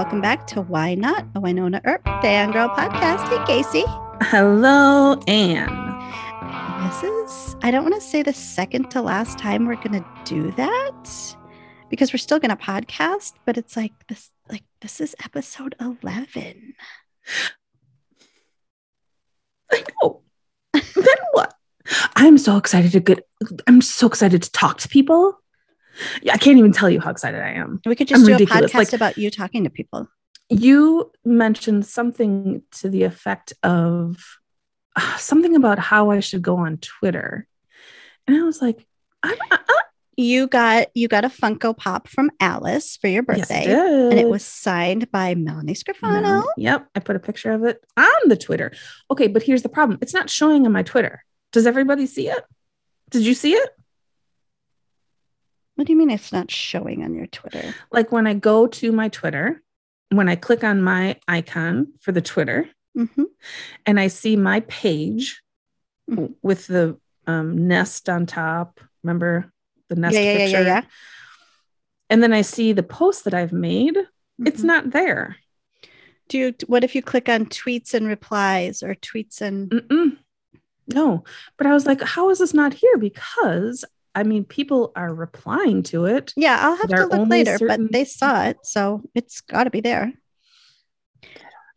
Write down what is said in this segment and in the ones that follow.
Welcome back to Why Not, a Wynonna Earp Fangirl podcast. Hey, Casey. Hello, Anne. This is, I don't want to say the second to last time we're going to do that because we're still going to podcast, but it's like this, like, this is episode 11. I know. then what? I'm so excited to get, I'm so excited to talk to people. Yeah, I can't even tell you how excited I am. We could just I'm do ridiculous. a podcast Like- about you talking to people. You mentioned something to the effect of uh, something about how I should go on Twitter. And I was like, I'm, uh, uh, You got you got a Funko Pop from Alice for your yes, I birthday, did. and it was signed by Melanie Scrofano. No. Yep. I put a picture of it on the Twitter. Okay, but here's the problem it's not showing on my Twitter. Does everybody see it? Did you see it? What do you mean it's not showing on your Twitter? Like when I go to my Twitter, when I click on my icon for the Twitter hmm and I see my page Mhm. with the um, nest on top, remember the nest Yeah, yeah, yeah, picture? yeah, yeah. And then I see the post that I've made, it's Mhm. not there. Do you, what if you click on tweets and replies or tweets and Mm-mm. No, but I was like, how is this not here? Because I mean, people are replying to it. yeah, I'll have to look later, certain but they saw it, so it's got to be there.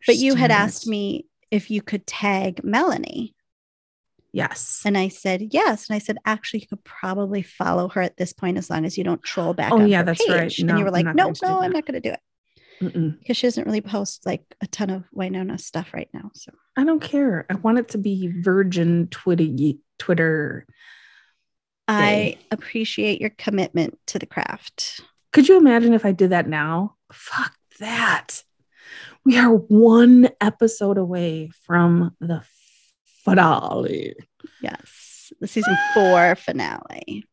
But you had asked me if you could tag Melanie, Yes. and I said yes. And I said actually, you could probably follow her at this point as long as you don't troll back. Oh, yeah, that's right. page. and you were like, no, going to do no, I'm not going to do it Mm-mm. because she doesn't really post like a ton of Wynonna stuff right now. So I don't care. I want it to be virgin Twitter. Twitter. I appreciate your commitment to the craft. Could you imagine if I did that now? Fuck that. We are one episode away from the finale. Yes, the season four finale.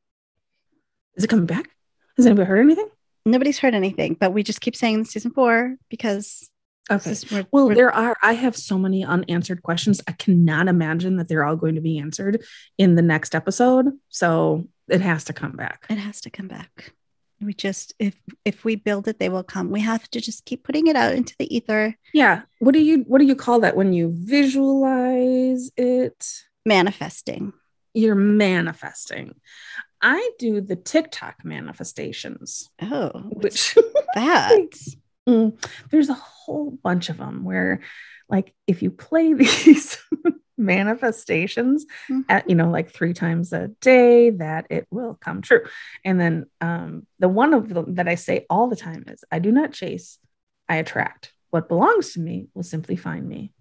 Is it coming back? Has anybody heard anything? Nobody's heard anything, but we just keep saying season four because Okay. we're- Well, we're- there are, I have so many unanswered questions. I cannot imagine that they're all going to be answered in the next episode. So it has to come back. it has to come back. We just if if we build it, they will come. We have to just keep putting it out into the ether, Yeah. What do you what do you call that when you visualize it? manifesting. You're manifesting. I do the TikTok manifestations, Oh, which that Mm, there's a whole bunch of them where like if you play these manifestations Mhm. at you know like three times a day that it will come true and then um the one of them that i say all the time is i do not chase i attract what belongs to me will simply find me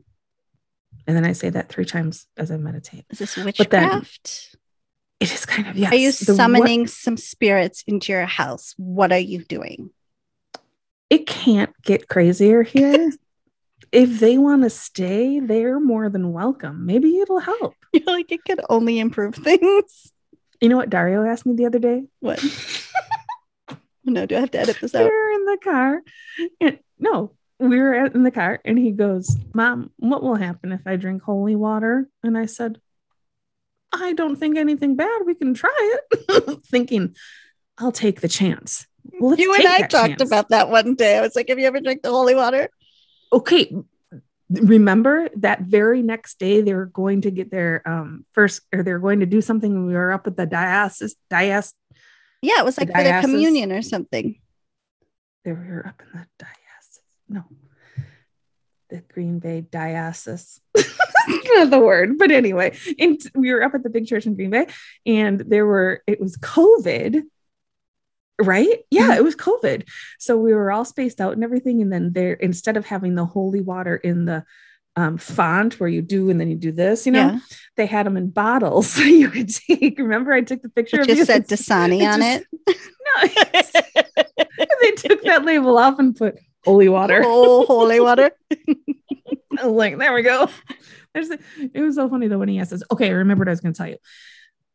and then i say that three times as i meditate is this witchcraft? it is kind of yes Are you the what- summoning some spirits into your house? What are you doing? It can't get crazier here. If they want to stay they're more than welcome. Maybe it'll help. You're like it could only improve things. you know what dario asked me the other day? What? no, do I have to edit this out? we were in the car. And no we were in the car and he goes mom what will happen if i drink holy water? And i said i don't think anything bad. We can try it. Thinking i'll take the chance Well, you and I talked chance. about that one day. I was like, "Have you ever drank the holy water?" okay remember that very next day they were going to get their um first or they're going to do something we were up at the diocese dias Yeah, it was The like for their communion or something. they were up in the diocese no the green bay diocese not the word but anyway and we were up at the big church in green bay and there were it was covid right yeah it was covid so we were all spaced out and everything and then there instead of having the holy water in the um, font where you do and then you do this you know yeah, they had them in bottles so you could take remember i took the picture it of just you? said Dasani on just- it. no they took that label off and put holy water oh, holy water. Like, there we go. There's the, it was so funny though when he asked us. Okay, I remembered I was going to tell you.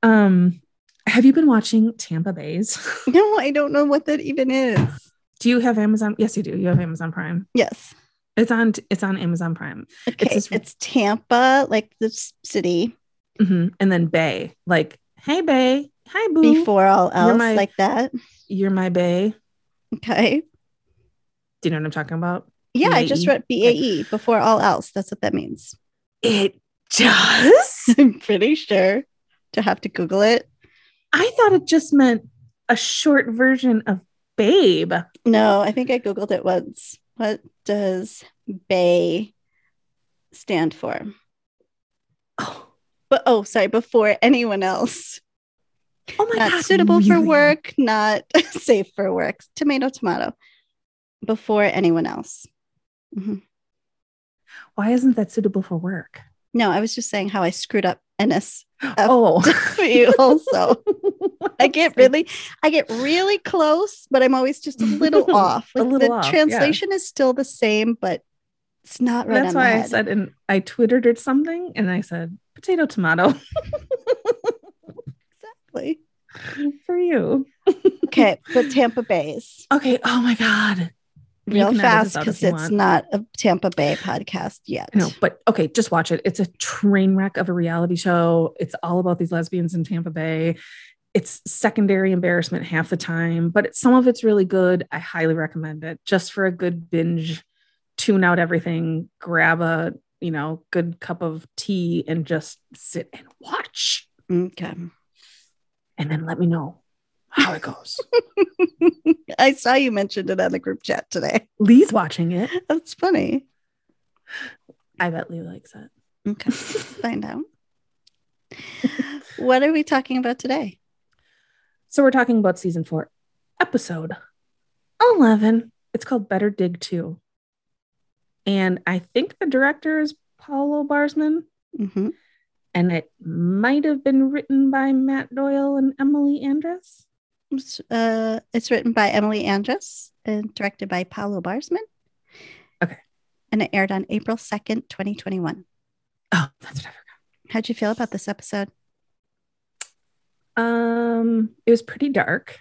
Um, have you been watching Tampa Baes? No, I don't know what that even is. Do you have Amazon? Yes, you do. You have Amazon Prime. Yes. It's on. It's on Amazon Prime. Okay. It's It's, Tampa, like the city, Mhm. And then Bay, like, hey Bay, hi boo. before all else, my- like that. You're my Bay. Okay. Do you know what I'm talking about? Yeah, I just BAE? wrote BAE before all else. That's what that means. It does. I'm pretty sure to have to Google it. I thought it just meant a short version of babe. No, I think I Googled it once. What does bay stand for? Oh, But oh, sorry, before anyone else. oh my not god. suitable for work, not safe for work. Tomato, tomato. Before anyone else. Mhm. Why isn't that suitable for work? No, I was just saying how I screwed up NS Oh. you also. I get really, I get really close, but I'm always just a little off. A little the off, yeah. translation is still the same, but it's not right. That's why I said, and I twittered it something, and I said potato tomato exactly. for you. Okay, but Tampa Bay's Okay. Oh my god. Real fast this out if because it's not a Tampa Bay podcast yet. No, but okay, just watch it. It's a train wreck of a reality show. It's all about these lesbians in Tampa Bay. It's secondary embarrassment half the time, but it, some of it's really good. I highly recommend it just for a good binge. Tune out everything, grab a you know good cup of tea, and just sit and watch, Okay. and then let me know how it goes. I saw you mentioned it on the group chat today. Lee's watching it. That's funny. I bet Lee likes it. Okay, find out. what are we talking about today? So we're talking about season four, episode 11. It's called Better Dig 2. And I think the director is Paolo Barzman, hmm and it might have been written by Matt Doyle and Emily Andras. It's, uh, it's written by Emily Andras and directed by Paolo Barzman. Okay. And it aired on April 2nd, 2021. Oh, that's what I forgot. How'd you feel about this episode? Um, it was pretty dark.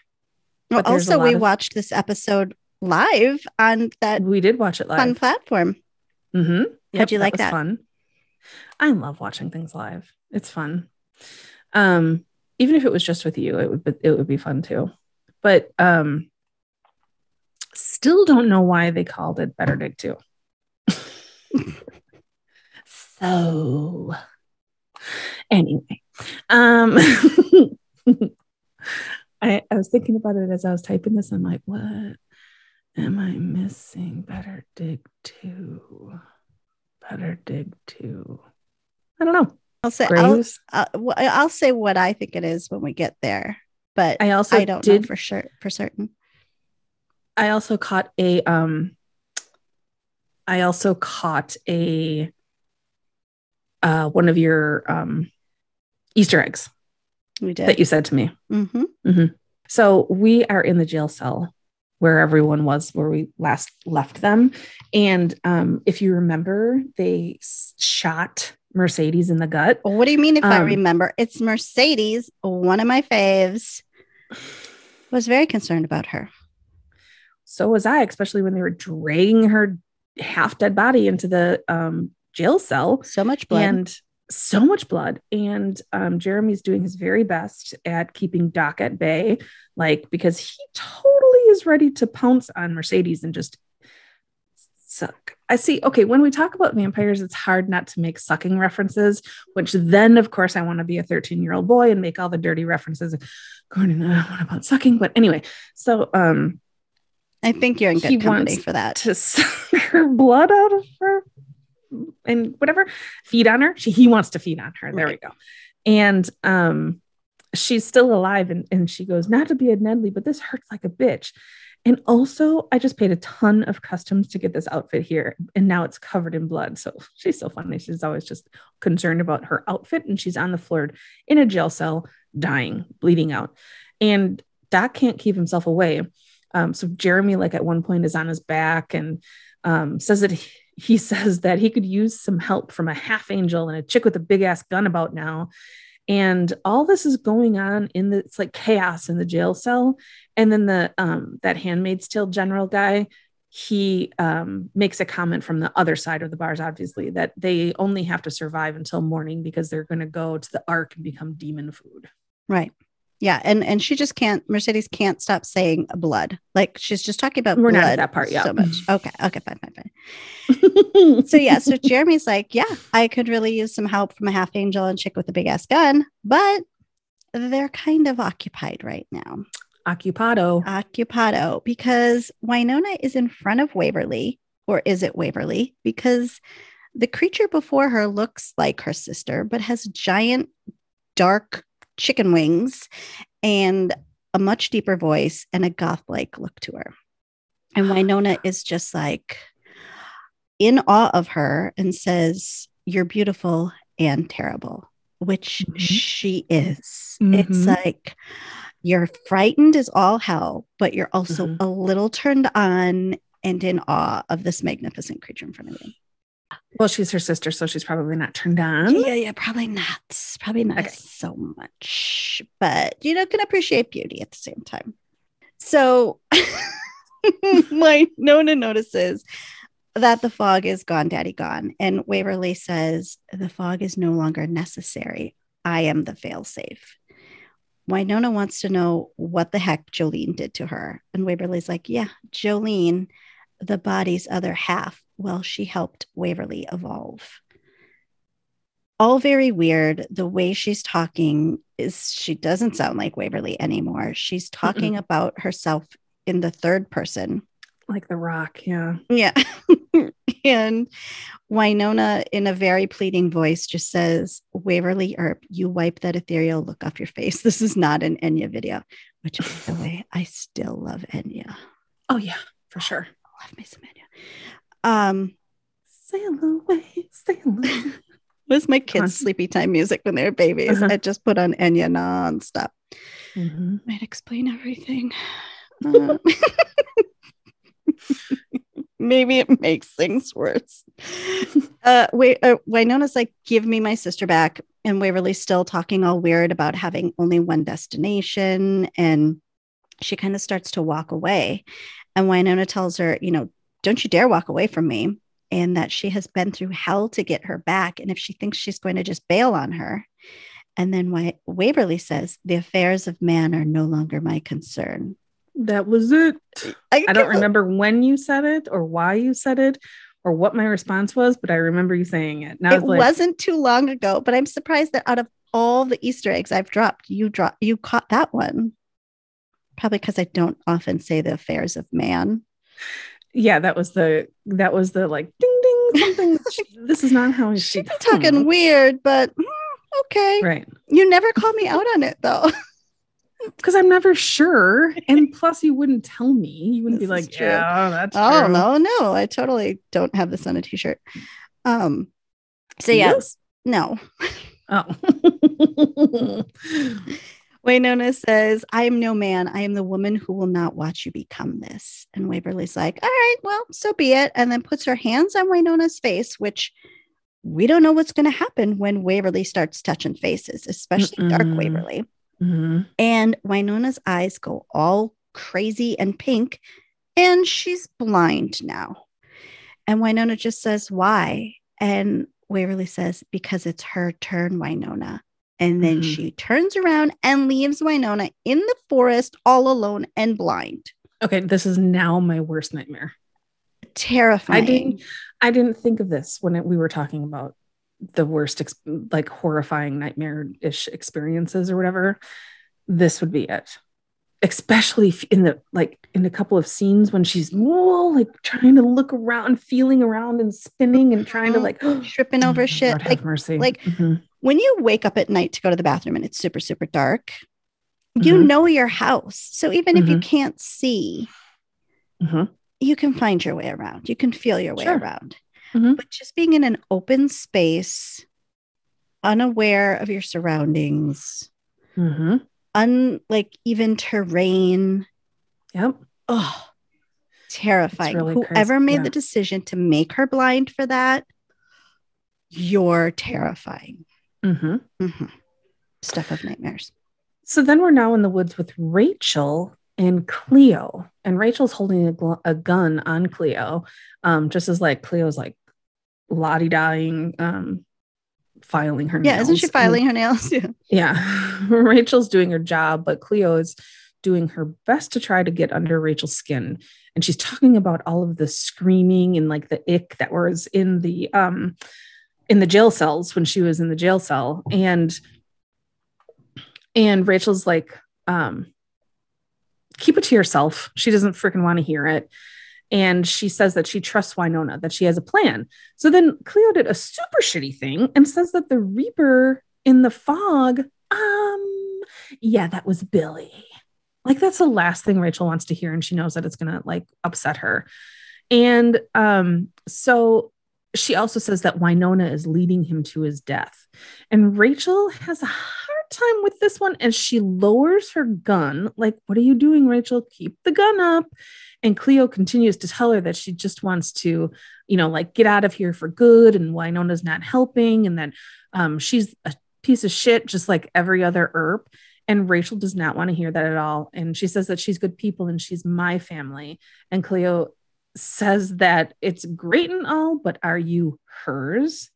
Well, also, we of- watched this episode live on that We did watch it live. platform. Mm-hmm. How'd you like was that? Fun. I love watching things live. It's fun. Um, even if it was just with you, it would be, it would be fun too. But um, still don't know why they called it Better Dig Two. so anyway, um, I I was thinking about it as I was typing this. I'm like, what am I missing? Better Dig Two. Better Dig Two. I don't know. I'll say I'll, Graves. uh, I'll say what I think it is when we get there, but I also I don't did know for sure for certain. I also caught a um I also caught a uh one of your um Easter eggs We did. that you said to me. hmm So we are in the jail cell where everyone was where we last left them. And um if you remember, they shot Mercedes in the gut. What do you mean if I Um, remember? It's Mercedes, one of my faves. Was very concerned about her. So was I, especially when they were dragging her half dead body into the um jail cell. So much blood. and so much blood and um, jeremy's doing his very best at keeping doc at bay like because he totally is ready to pounce on mercedes and just suck. I see okay when we talk about vampires it's hard not to make sucking references which then of course i want to be a 13 year old boy and make all the dirty references. Uh, what about sucking but anyway so um I think you're in good company for that. to suck her blood out of her and whatever feed on her. She, he wants to feed on her. There we go. And um she's still alive and, and she goes not to be a nedley but this hurts like a bitch and also i just paid a ton of customs to get this outfit here and now it's covered in blood so she's so funny. She's always just concerned about her outfit and she's on the floor in a jail cell dying bleeding out. And doc can't keep himself away. Um, so Jeremy, like at one point, is on his back and um, says that he, he says that he could use some help from a half angel and a chick with a big ass gun about now. And all this is going on in the it's like chaos in the jail cell. And then the um, that handmaid's tale general guy, he um, makes a comment from the other side of the bars, obviously, that they only have to survive until morning because they're going to go to the ark and become demon food. Right. Yeah, and and she just can't. Mercedes can't stop saying blood. Like she's just talking about We're blood not at that part yet. so much. Okay, okay, fine, fine, fine. So yeah, so Jeremy's like, yeah, I could really use some help from a half angel and chick with a big ass gun, but they're kind of occupied right now. Occupado. Occupado because Wynonna is in front of Waverly, or is it Waverly? Because the creature before her looks like her sister, but has giant, dark chicken wings and a much deeper voice and a goth like look to her. And Wynonna is just like in awe of her and says, You're beautiful and terrible, which Mhm. she is. It's Mhm. like, you're frightened as all hell, but you're also Mhm. a little turned on and in awe of this magnificent creature in front of you. Well, she's her sister, so she's probably not turned on. Yeah, yeah, probably not. Probably not Okay. so much, but you know, can appreciate beauty at the same time. So, my Nona notices that the fog is gone, daddy gone. And Waverly says, The fog is no longer necessary. I am the failsafe. Wynonna wants to know what the heck Jolene did to her. And Waverly's like, Yeah, Jolene, the body's other half. Well, she helped Waverly evolve. All very weird. The way she's talking is she doesn't sound like Waverly anymore. She's talking about herself in the third person. Like the rock, yeah. Yeah. and Wynonna, in a very pleading voice, just says, Waverly Earp, you wipe that ethereal look off your face. This is not an Enya video, which, by the way, I still love Enya. Oh yeah, for sure. I Love me some Enya. Um, Sail away, sail away. was my kids' Con- sleepy time music when they were babies. Uh-huh. I just put on Enya nonstop. Mhm. Might explain everything. Uh, maybe it makes things worse. Uh, wait, uh, Wynonna's like, give me my sister back. And Waverly's still talking all weird about having only one destination. And she kind of starts to walk away. And Wynonna tells her, you know, don't you dare walk away from me. And that she has been through hell to get her back. And if she thinks she's going to just bail on her. And then Wa- Waverly says, the affairs of man are no longer my concern. That was it. I don't remember when you said it or why you said it or what my response was, but I remember you saying it. I it was like, wasn't too long ago, but I'm surprised that out of all the Easter eggs I've dropped, you drop you caught that one. Probably because I don't often say the affairs of man. Yeah, that was the that was the like ding ding something. this is not how She's she been talking weird, but mm, okay. right You never call me out on it though. because I'm never sure, and plus you wouldn't tell me. You wouldn't This be like, yeah, that's oh true. no, no, I totally don't have this on a t-shirt. Um so You? yes, no. Oh, Wynonna says, I am no man. I am the woman who will not watch you become this. And Waverly's like, all right, well, so be it. And then puts her hands on Wynonna's face, which we don't know what's going to happen when Waverly starts touching faces, especially dark Mm-mm. Waverly. Mhm. And Wynonna's eyes go all crazy and pink, and she's blind now. And Wynonna just says, Why? And Waverly says, Because it's her turn, Wynonna. And then Mhm. she turns around and leaves Wynonna in the forest all alone and blind. Okay, this is now my worst nightmare. Terrifying. I didn't I didn't think of this when it, we were talking about the worst ex- like horrifying nightmare-ish experiences or whatever. This would be it. Especially in the like in a couple of scenes when she's whoa, like trying to look around, feeling around and spinning and trying to like tripping over Oh, shit. Have Like mercy. like- Mhm. When you wake up at night to go to the bathroom and it's super, super dark, you Mhm. know your house. So even if you Mhm. can't see, Mhm. you can find your way around. You can feel your way Sure. around. Mhm. But just being in an open space, unaware of your surroundings, Mhm. un even terrain, Yep. oh, terrifying. really Whoever crazy, made yeah. the decision to make her blind for that, you're terrifying. Mhm. Mhm. Stuff of nightmares. So then we're now in the woods with Rachel and Cleo, and Rachel's holding a, gl- a gun on Cleo, um, just as like Cleo's like lottie dying, um, filing her nails. Yeah, nails. isn't she and- filing her nails? Yeah. yeah. Rachel's doing her job, but Cleo is doing her best to try to get under Rachel's skin. And she's talking about all of the screaming and like the ick that was in the um in the jail cells when she was in the jail cell. And and Rachel's like, um, keep it to yourself. She doesn't freaking want to hear it. And she says that she trusts Wynonna, that she has a plan. So then Cleo did a super shitty thing and says that the Reaper in the fog, um, yeah, that was Billy. Like that's the last thing Rachel wants to hear, and she knows that it's gonna like upset her. And um, so she also says that Wynonna is leading him to his death. And Rachel has a hard time with this one as she lowers her gun. Like, what are you doing, Rachel? Keep the gun up. And Cleo continues to tell her that she just wants to, you know, like get out of here for good. And Wynonna's not helping. And that um, she's a piece of shit, just like every other Earp. And Rachel does not want to hear that at all. And she says that she's good people and she's my family. And Cleo says that it's great and all, but are you hers?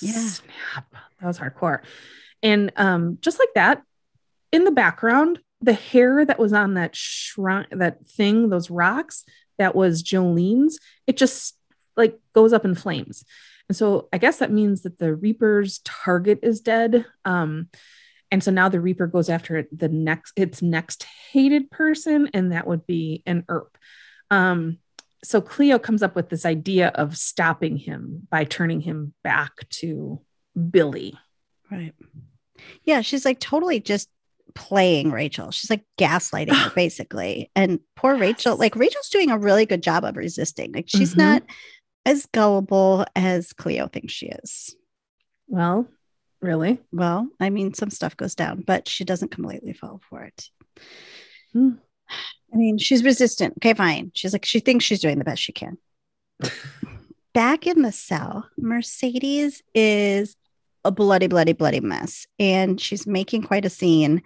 Yeah. Snap. That was hardcore. And um, just like that, in the background, the hair that was on that shrine, that thing, those rocks, that was Jolene's, it just like goes up in flames. And so I guess that means that the Reaper's target is dead. Um, and so now the Reaper goes after the next its next hated person, and that would be an Earp. Um, so Cleo comes up with this idea of stopping him by turning him back to Billy. Right. Yeah, she's like totally just playing Rachel. She's like gaslighting her basically. And poor Rachel, like Rachel's doing a really good job of resisting. Like she's Mhm. not as gullible as Cleo thinks she is. Well, really? Well, I mean, some stuff goes down, but she doesn't completely fall for it. Hmm. I mean, she's resistant. Okay, fine. She's like, she thinks she's doing the best she can. Back in the cell, Mercedes is a bloody, bloody, bloody mess. And she's making quite a scene,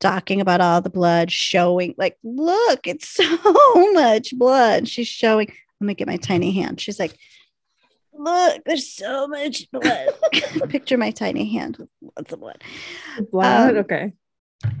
talking about all the blood, showing, like, look, it's so much blood. She's showing, let me get my tiny hand. She's like, look, there's so much blood. Picture my tiny hand with lots of blood. Blood? Um, okay.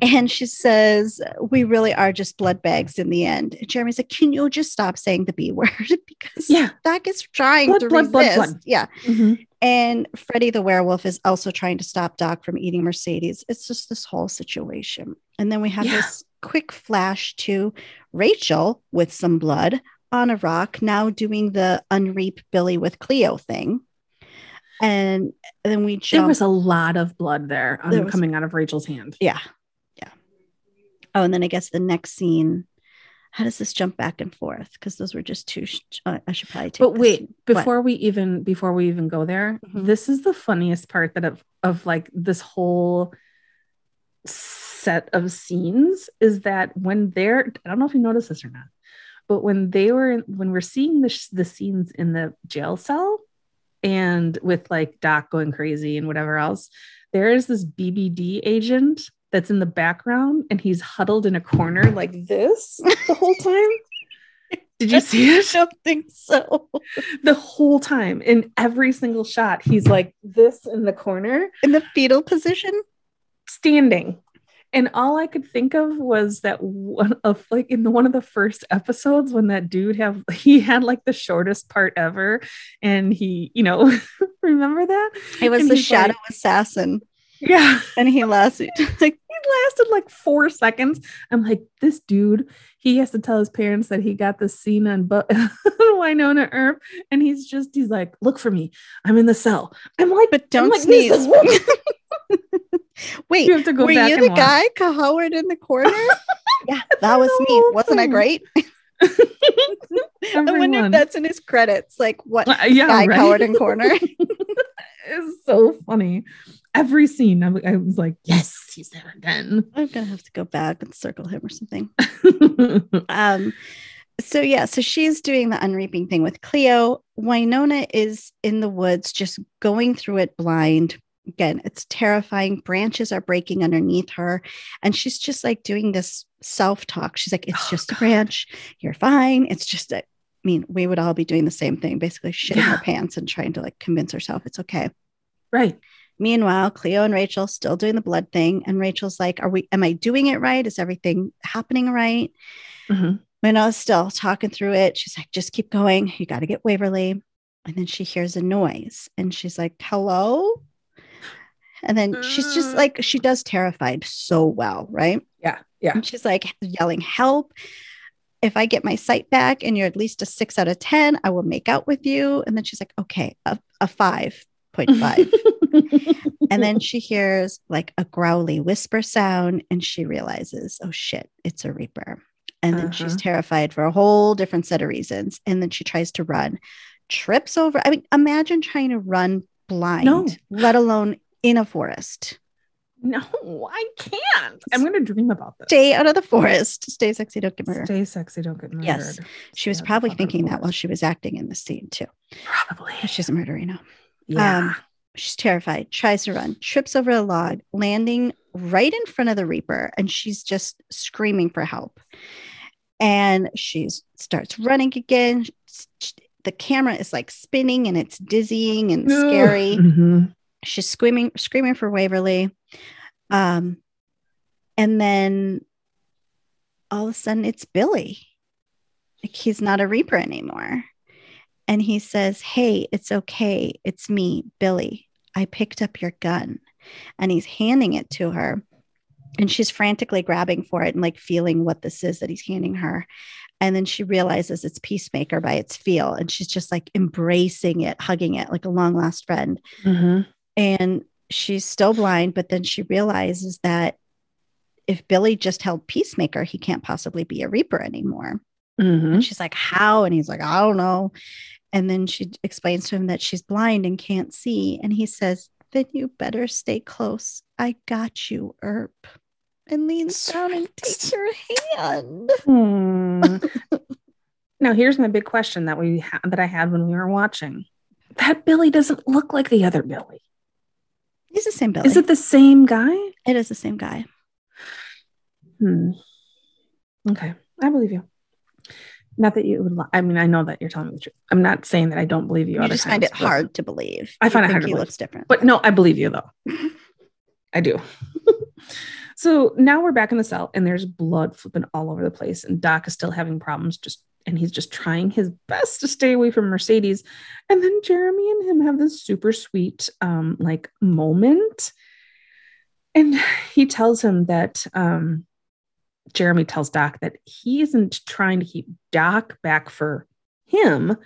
And she says, We really are just blood bags in the end. And Jeremy's like, Can you just stop saying the B word? because Yeah. Doc is trying Blood, to blood, resist. blood. Yeah. Mhm. And Freddie the werewolf is also trying to stop Doc from eating Mercedes. It's just this whole situation. And then we have Yeah. this quick flash to Rachel with some blood on a rock, now doing the unreap Billy with Cleo thing. And then we There was a lot of blood there, um, There was- coming out of Rachel's hand. Yeah. Oh, and then I guess the next scene, how does this jump back and forth? Because those were just two. Sh- uh, I should probably take But wait, scene. What? before we even before we even go there, Mhm. this is the funniest part that of of like this whole set of scenes is that when they're I don't know if you noticed this or not, but when they were when we're seeing the sh- the scenes in the jail cell and with like Doc going crazy and whatever else, there is this BBD agent that's in the background and he's huddled in a corner like this the whole time. Did you see it? I don't think so. the whole time in every single shot he's like this in the corner In the fetal position. standing and all i could think of was that one of like in the, one of the first episodes when that dude have he had like the shortest part ever and he you know remember that It was And the shadow like- assassin, yeah and he lasted like lasted like four seconds i'm like this dude he has to tell his parents that he got the scene on but wynonna earp and he's just he's like look for me i'm in the cell i'm like But don't like, sneeze. Wait, you have to go were you the watch. guy cowered in the corner? yeah, that was me. Wasn't I great? I wonder if that's in his credits. Like what Uh, yeah, guy right? cowered in corner? it's so funny. Every scene, I, I was like, yes, he's there again. I'm gonna have to go back and circle him or something. Um, so yeah, so she's doing the unreaping thing with Cleo. Wynonna is in the woods, just going through it blind. Again, it's terrifying. Branches are breaking underneath her, and she's just like doing this self-talk. She's like, "It's Oh, just a branch. You're fine. It's just a." I mean, we would all be doing the same thing, basically shitting Yeah. our pants and trying to like convince herself it's okay. right. Meanwhile, Cleo and Rachel still doing the blood thing. And Rachel's like, Are we, am I doing it right? Is everything happening right? Mhm. Minna's still talking through it. She's like, Just keep going. You got to get Waverly. And then she hears a noise and she's like, Hello? And then she's just Mm. like, she does terrified so well, right? Yeah. Yeah. And she's like yelling, Help. If I get my sight back and you're at least a six out of 10, I will make out with you. And then she's like, Okay, a, a 5.5. and then she hears like a growly whisper sound and she realizes, Oh shit, it's a Reaper. And then she's Uh-huh. terrified for a whole different set of reasons. And then she tries to run, trips over. I mean, imagine trying to run blind, No. let alone in a forest. no, I can't. I'm going to dream about this. Stay out of the forest. Stay sexy, don't get murdered. Stay sexy, don't get murdered. Yes. She was Stay the probably thinking that while she was acting in the scene too. Probably. She's a murderino. Yeah. Um, she's terrified, tries to run, trips over a log, landing right in front of the Reaper, and she's just screaming for help. And she starts running again. The camera is like spinning and it's dizzying and scary. Mhm. She's screaming, screaming for Waverly. Um, and then all of a sudden it's Billy. Like he's not a Reaper anymore. And he says, Hey, it's okay. It's me, Billy. I picked up your gun. And he's handing it to her. And she's frantically grabbing for it and like feeling what this is that he's handing her. And then she realizes it's Peacemaker by its feel. And she's just like embracing it, hugging it like a long lost friend Mhm. and she's still blind but then she realizes that if billy just held peacemaker he can't possibly be a reaper anymore Mhm. and she's like how and he's like i don't know and then she explains to him that she's blind and can't see and he says then you better stay close i got you Earp and leans down and takes her hand Hmm. now here's my big question that we ha- that I had when we were watching. That Billy doesn't look like the other Billy. he's the same billy Is it the same guy? it is the same guy Hmm. Okay, I believe you. Not that you would. Li- I mean, I know that you're telling me the truth. I'm not saying that I don't believe you. you just find it hard to believe I You find it hard to he looks different But no, I believe you though. I do. so now we're back in the cell and there's blood flipping all over the place. And Doc is still having problems, just and he's just trying his best to stay away from Mercedes. And then Jeremy and him have this super sweet um like moment. And he tells him that um Jeremy tells Doc that he isn't trying to keep Doc back for him,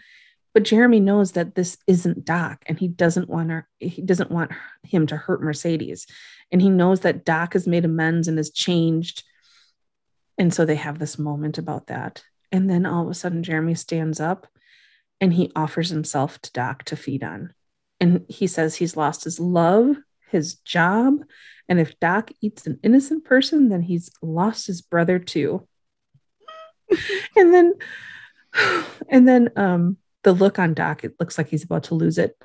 but Jeremy knows that this isn't Doc and he doesn't want her, he doesn't want him to hurt Mercedes. And he knows that Doc has made amends and has changed. And so they have this moment about that. And then all of a sudden, Jeremy stands up and he offers himself to Doc to feed on. And he says he's lost his love, his job. And if Doc eats an innocent person, then he's lost his brother too. and then, and then, um, the look on Doc, it looks like he's about to lose it,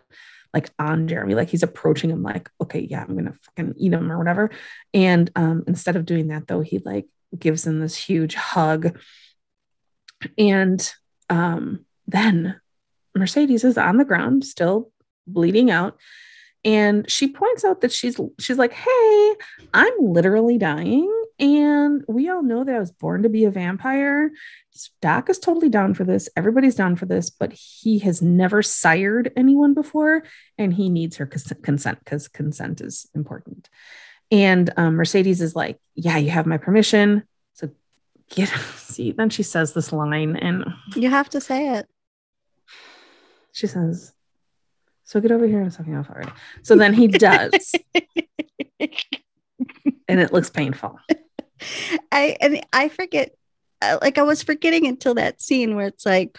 like on Jeremy, like he's approaching him, like, okay, yeah, I'm gonna fucking eat him or whatever. And um, instead of doing that, though, he like gives him this huge hug. And um, then Mercedes is on the ground, still bleeding out. And she points out that she's she's like, hey, I'm literally dying. And we all know that I was born to be a vampire. Doc is totally down for this. Everybody's down for this, but he has never sired anyone before, and he needs her cons- consent because consent is important. And um, Mercedes is like, "Yeah, you have my permission." So get see. Then she says this line, and You have to say it. she says, "So get over here and suck me off already." So then he does, and it looks painful. I and I forget, uh, like I was forgetting until that scene where it's like,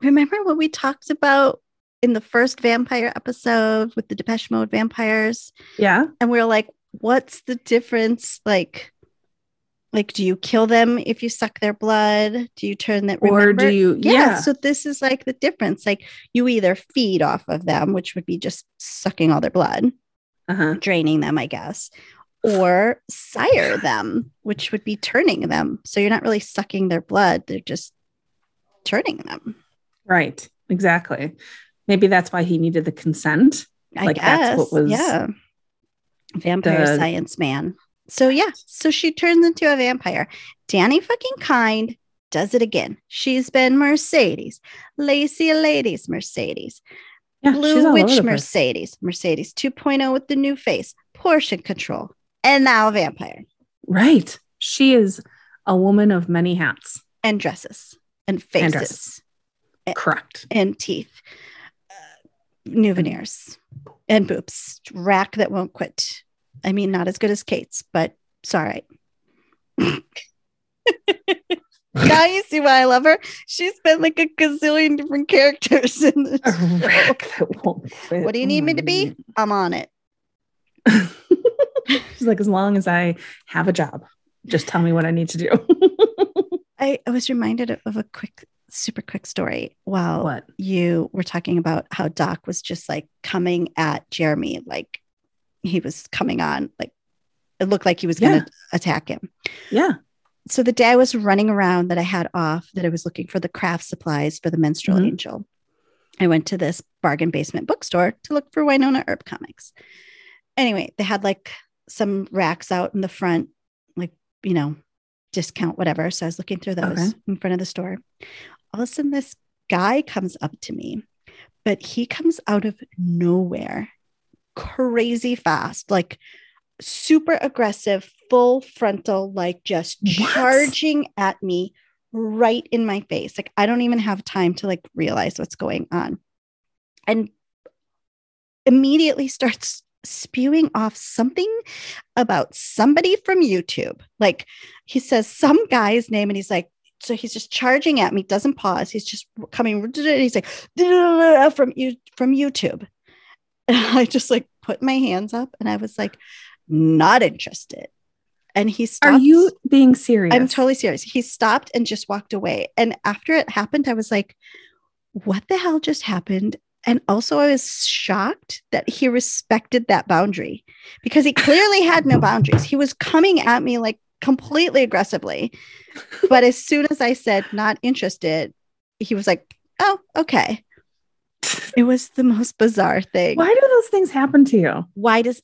remember what we talked about in the first vampire episode with the Depeche Mode vampires, Yeah, and we are like, what's the difference? Like, like do you kill them if you suck their blood? Do you turn that? or remember? do you? Yeah, Yeah, So this is like the difference. Like you either feed off of them, which would be just sucking all their blood, uh-huh. draining them, I guess, or sire them, which would be turning them. So you're not really sucking their blood, they're just turning them. right, exactly. Maybe that's why he needed the consent I Like, guess. that's what was yeah. Vampire the- science man. So yeah, so she turns into a vampire. Dani fucking kind does it again. She's been Mercedes, Lacey Ladies Mercedes, Yeah, Blue Witch. Mercedes, Mercedes 2.0 with the new face, portion control, and now a vampire Right. She is a woman of many hats. and dresses and faces And and, dresses. Correct. teeth, uh, new veneers and boobs, rack that won't quit. I mean, not as good as Kate's, but it's all right. now you see why I love her. She's been like a gazillion different characters in this. A show. rack that won't quit. What do you Oh need me to be? Oh I'm on it. She's like, as long as I have a job, just tell me what I need to do. I, I was reminded of a quick, super quick story while what? you were talking about how Doc was just like coming at Jeremy, like he was coming on, like it looked like he was going to attack him. Yeah. So the day I was running around that I had off, that I was looking for the craft supplies for the menstrual Mhm. angel, I went to this bargain basement bookstore to look for Wynonna Earp comics. Anyway, they had like some racks out in the front, like, you know, discount, whatever. So I was looking through those Okay. in front of the store. All of a sudden, this guy comes up to me, but he comes out of nowhere crazy fast, like super aggressive, full frontal, like just What? charging at me right in my face. Like I don't even have time to like realize what's going on. And immediately starts spewing off something about somebody from YouTube. Like he says some guy's name and he's like, so he's just charging at me, doesn't pause. He's just coming, and he's like, from you from YouTube. And I just like put my hands up and I was like, not interested. And he stopped. Are you being serious? I'm totally serious. He stopped and just walked away. And after it happened, I was like, what the hell just happened? And also, I was shocked that he respected that boundary because he clearly had no boundaries. He was coming at me like completely aggressively. But as soon as I said, not interested, he was like, oh, okay. It was the most bizarre thing. Why do those things happen to you? Why does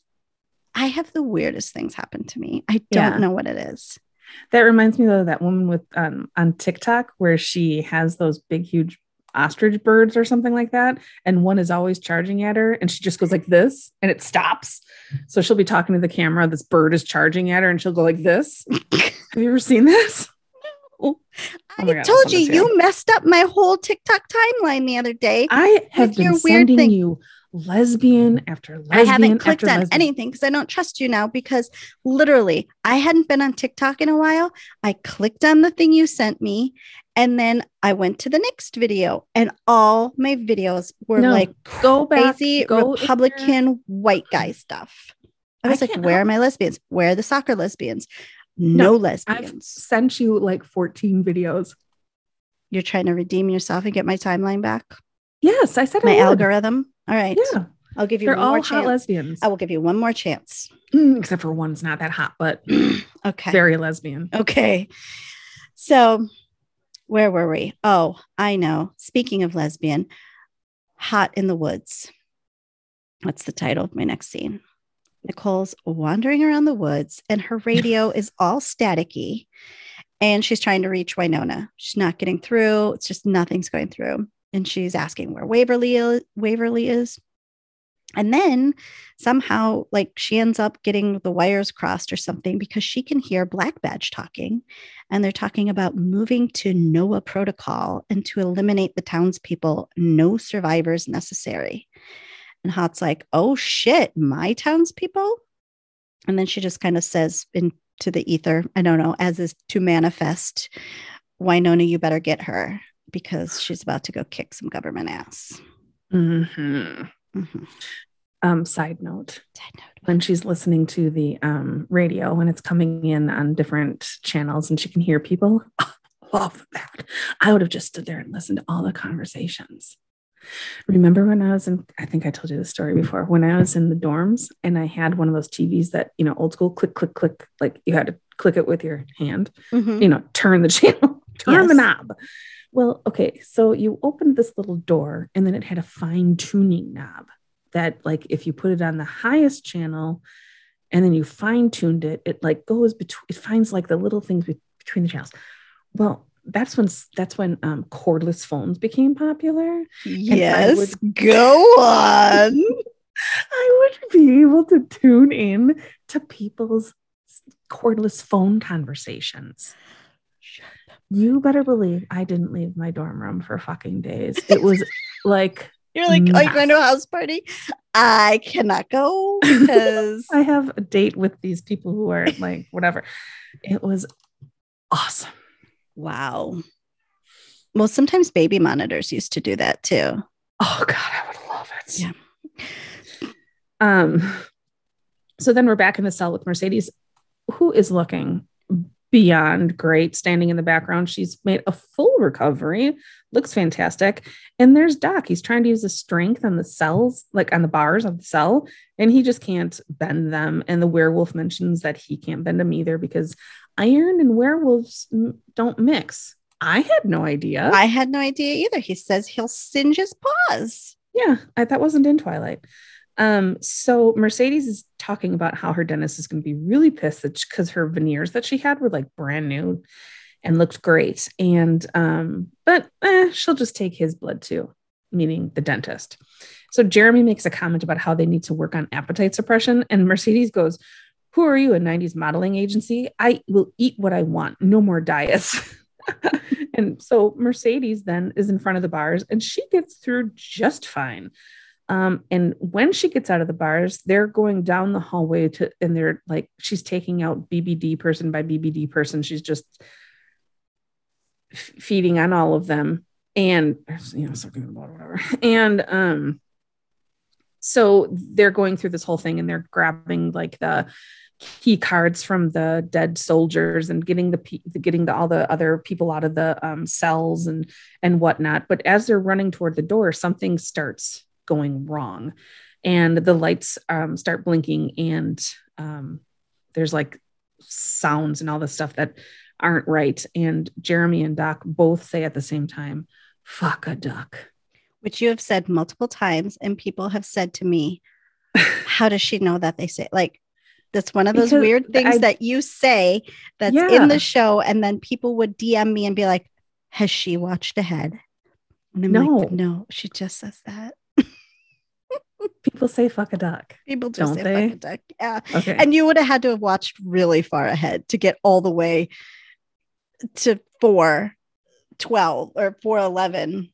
I have the weirdest things happen to me? I don't Yeah. know what it is. That reminds me though of that woman with um, on TikTok where she has those big, huge ostrich birds or something like that, and one is always charging at her, and she just goes like this, and it stops. So she'll be talking to the camera. This bird is charging at her, and she'll go like this. Have you ever seen this? Oh I Oh my God, told you, you messed up my whole TikTok timeline the other day. I have been weird sending thing. you lesbian after lesbian. I haven't clicked on lesbian. anything because I don't trust you now. Because literally, I hadn't been on TikTok in a while. I clicked on the thing you sent me, and then I went to the next video, and all my videos were No, like Go back. crazy go Republican white guy stuff. I I was like, can't where are my lesbians? Where are the soccer lesbians? No, lesbians. I've sent you like 14 videos. You're trying to redeem yourself and get my timeline back, Yes, I said my I algorithm. All right. Yeah, I'll give you they're one all more hot lesbians. I will give you one more chance. Mm, Except for one's not that hot, but Okay. very lesbian. Okay. So, where were we? Oh, I know. Speaking of lesbian, Hot in the Woods. What's the title of my next scene? Nicole's wandering around the woods and her radio is all staticky and she's trying to reach Wynonna. She's not getting through. It's just nothing's going through. And she's asking where Waverly is, Waverly is. And then somehow, like, she ends up getting the wires crossed or something because she can hear Black Badge talking. And they're talking about moving to NOAA protocol and to eliminate the townspeople, no survivors necessary. And Haught's like, oh shit, my townspeople? And then she just kind of says into the ether, I don't know, as is to manifest, Wynonna, you better get her because she's about to go kick some government ass. Mhm. Mhm. Um, side note, Side note. when she's listening to the um, radio when it's coming in on different channels and she can hear people, love that. I would have just stood there and listened to all the conversations. Remember when I was in, I think I told you the story before, when I was in the dorms and I had one of those TVs that, you know, old school click, click, click, like you had to click it with your hand, Mhm. you know, turn the channel, turn the knob. Well, okay, so you opened this little door and then it had a fine tuning knob that like if you put it on the highest channel and then you fine tuned it, it like goes between it finds like the little things be- between the channels. Well, that's when that's when um, cordless phones became popular. Yes, would- go on. I would be able to tune in to people's cordless phone conversations. You better believe I didn't leave my dorm room for fucking days. It was like You're like, are you going to a house party? I cannot go because I have a date with these people who are like whatever. It was awesome. Wow. Well, sometimes baby monitors used to do that too. Oh god, I would love it. Yeah. Um so then we're back in the cell with Mercedes, who is looking beyond great, standing in the background. She's made a full recovery, looks fantastic. And there's Doc. He's trying to use the strength on the cells, like on the bars of the cell, and he just can't bend them. And the werewolf mentions that he can't bend them either because iron and werewolves mm, don't mix. I had no idea. I had no idea either. He says he'll singe his paws. Yeah, I, that wasn't in Twilight. Um, so Mercedes is talking about how her dentist is going to be really pissed because her veneers that she had were like brand new and looked great. And um, but eh, she'll just take his blood too, meaning the dentist. So Jeremy makes a comment about how they need to work on appetite suppression, and Mercedes goes, "Who are you, a '90s modeling agency? I will eat what I want. No more diets." and so Mercedes then is in front of the bars, and she gets through just fine. Um, and when she gets out of the bars, they're going down the hallway to, and they're like, she's taking out BBD person by BBD person. She's just f- feeding on all of them and, you know, the blood, whatever. And, um, so they're going through this whole thing and they're grabbing like the key cards from the dead soldiers and getting the getting the, all the other people out of the um, cells and and whatnot. But as they're running toward the door, something starts going wrong, and the lights um, start blinking, and um, there's like sounds and all this stuff that aren't right. And Jeremy and Doc both say at the same time, "Fuck a duck." Which you have said multiple times, and people have said to me, How does she know that they say like that's one of those Because weird things I- that you say that's Yeah. in the show, and then people would DM me and be like, Has she watched ahead? And I'm like, No. no, she just says that. People say "fuck a duck." People just Don't say they? fuck a duck. Yeah. Okay. And you would have had to have watched really far ahead to get all the way to 412 or 411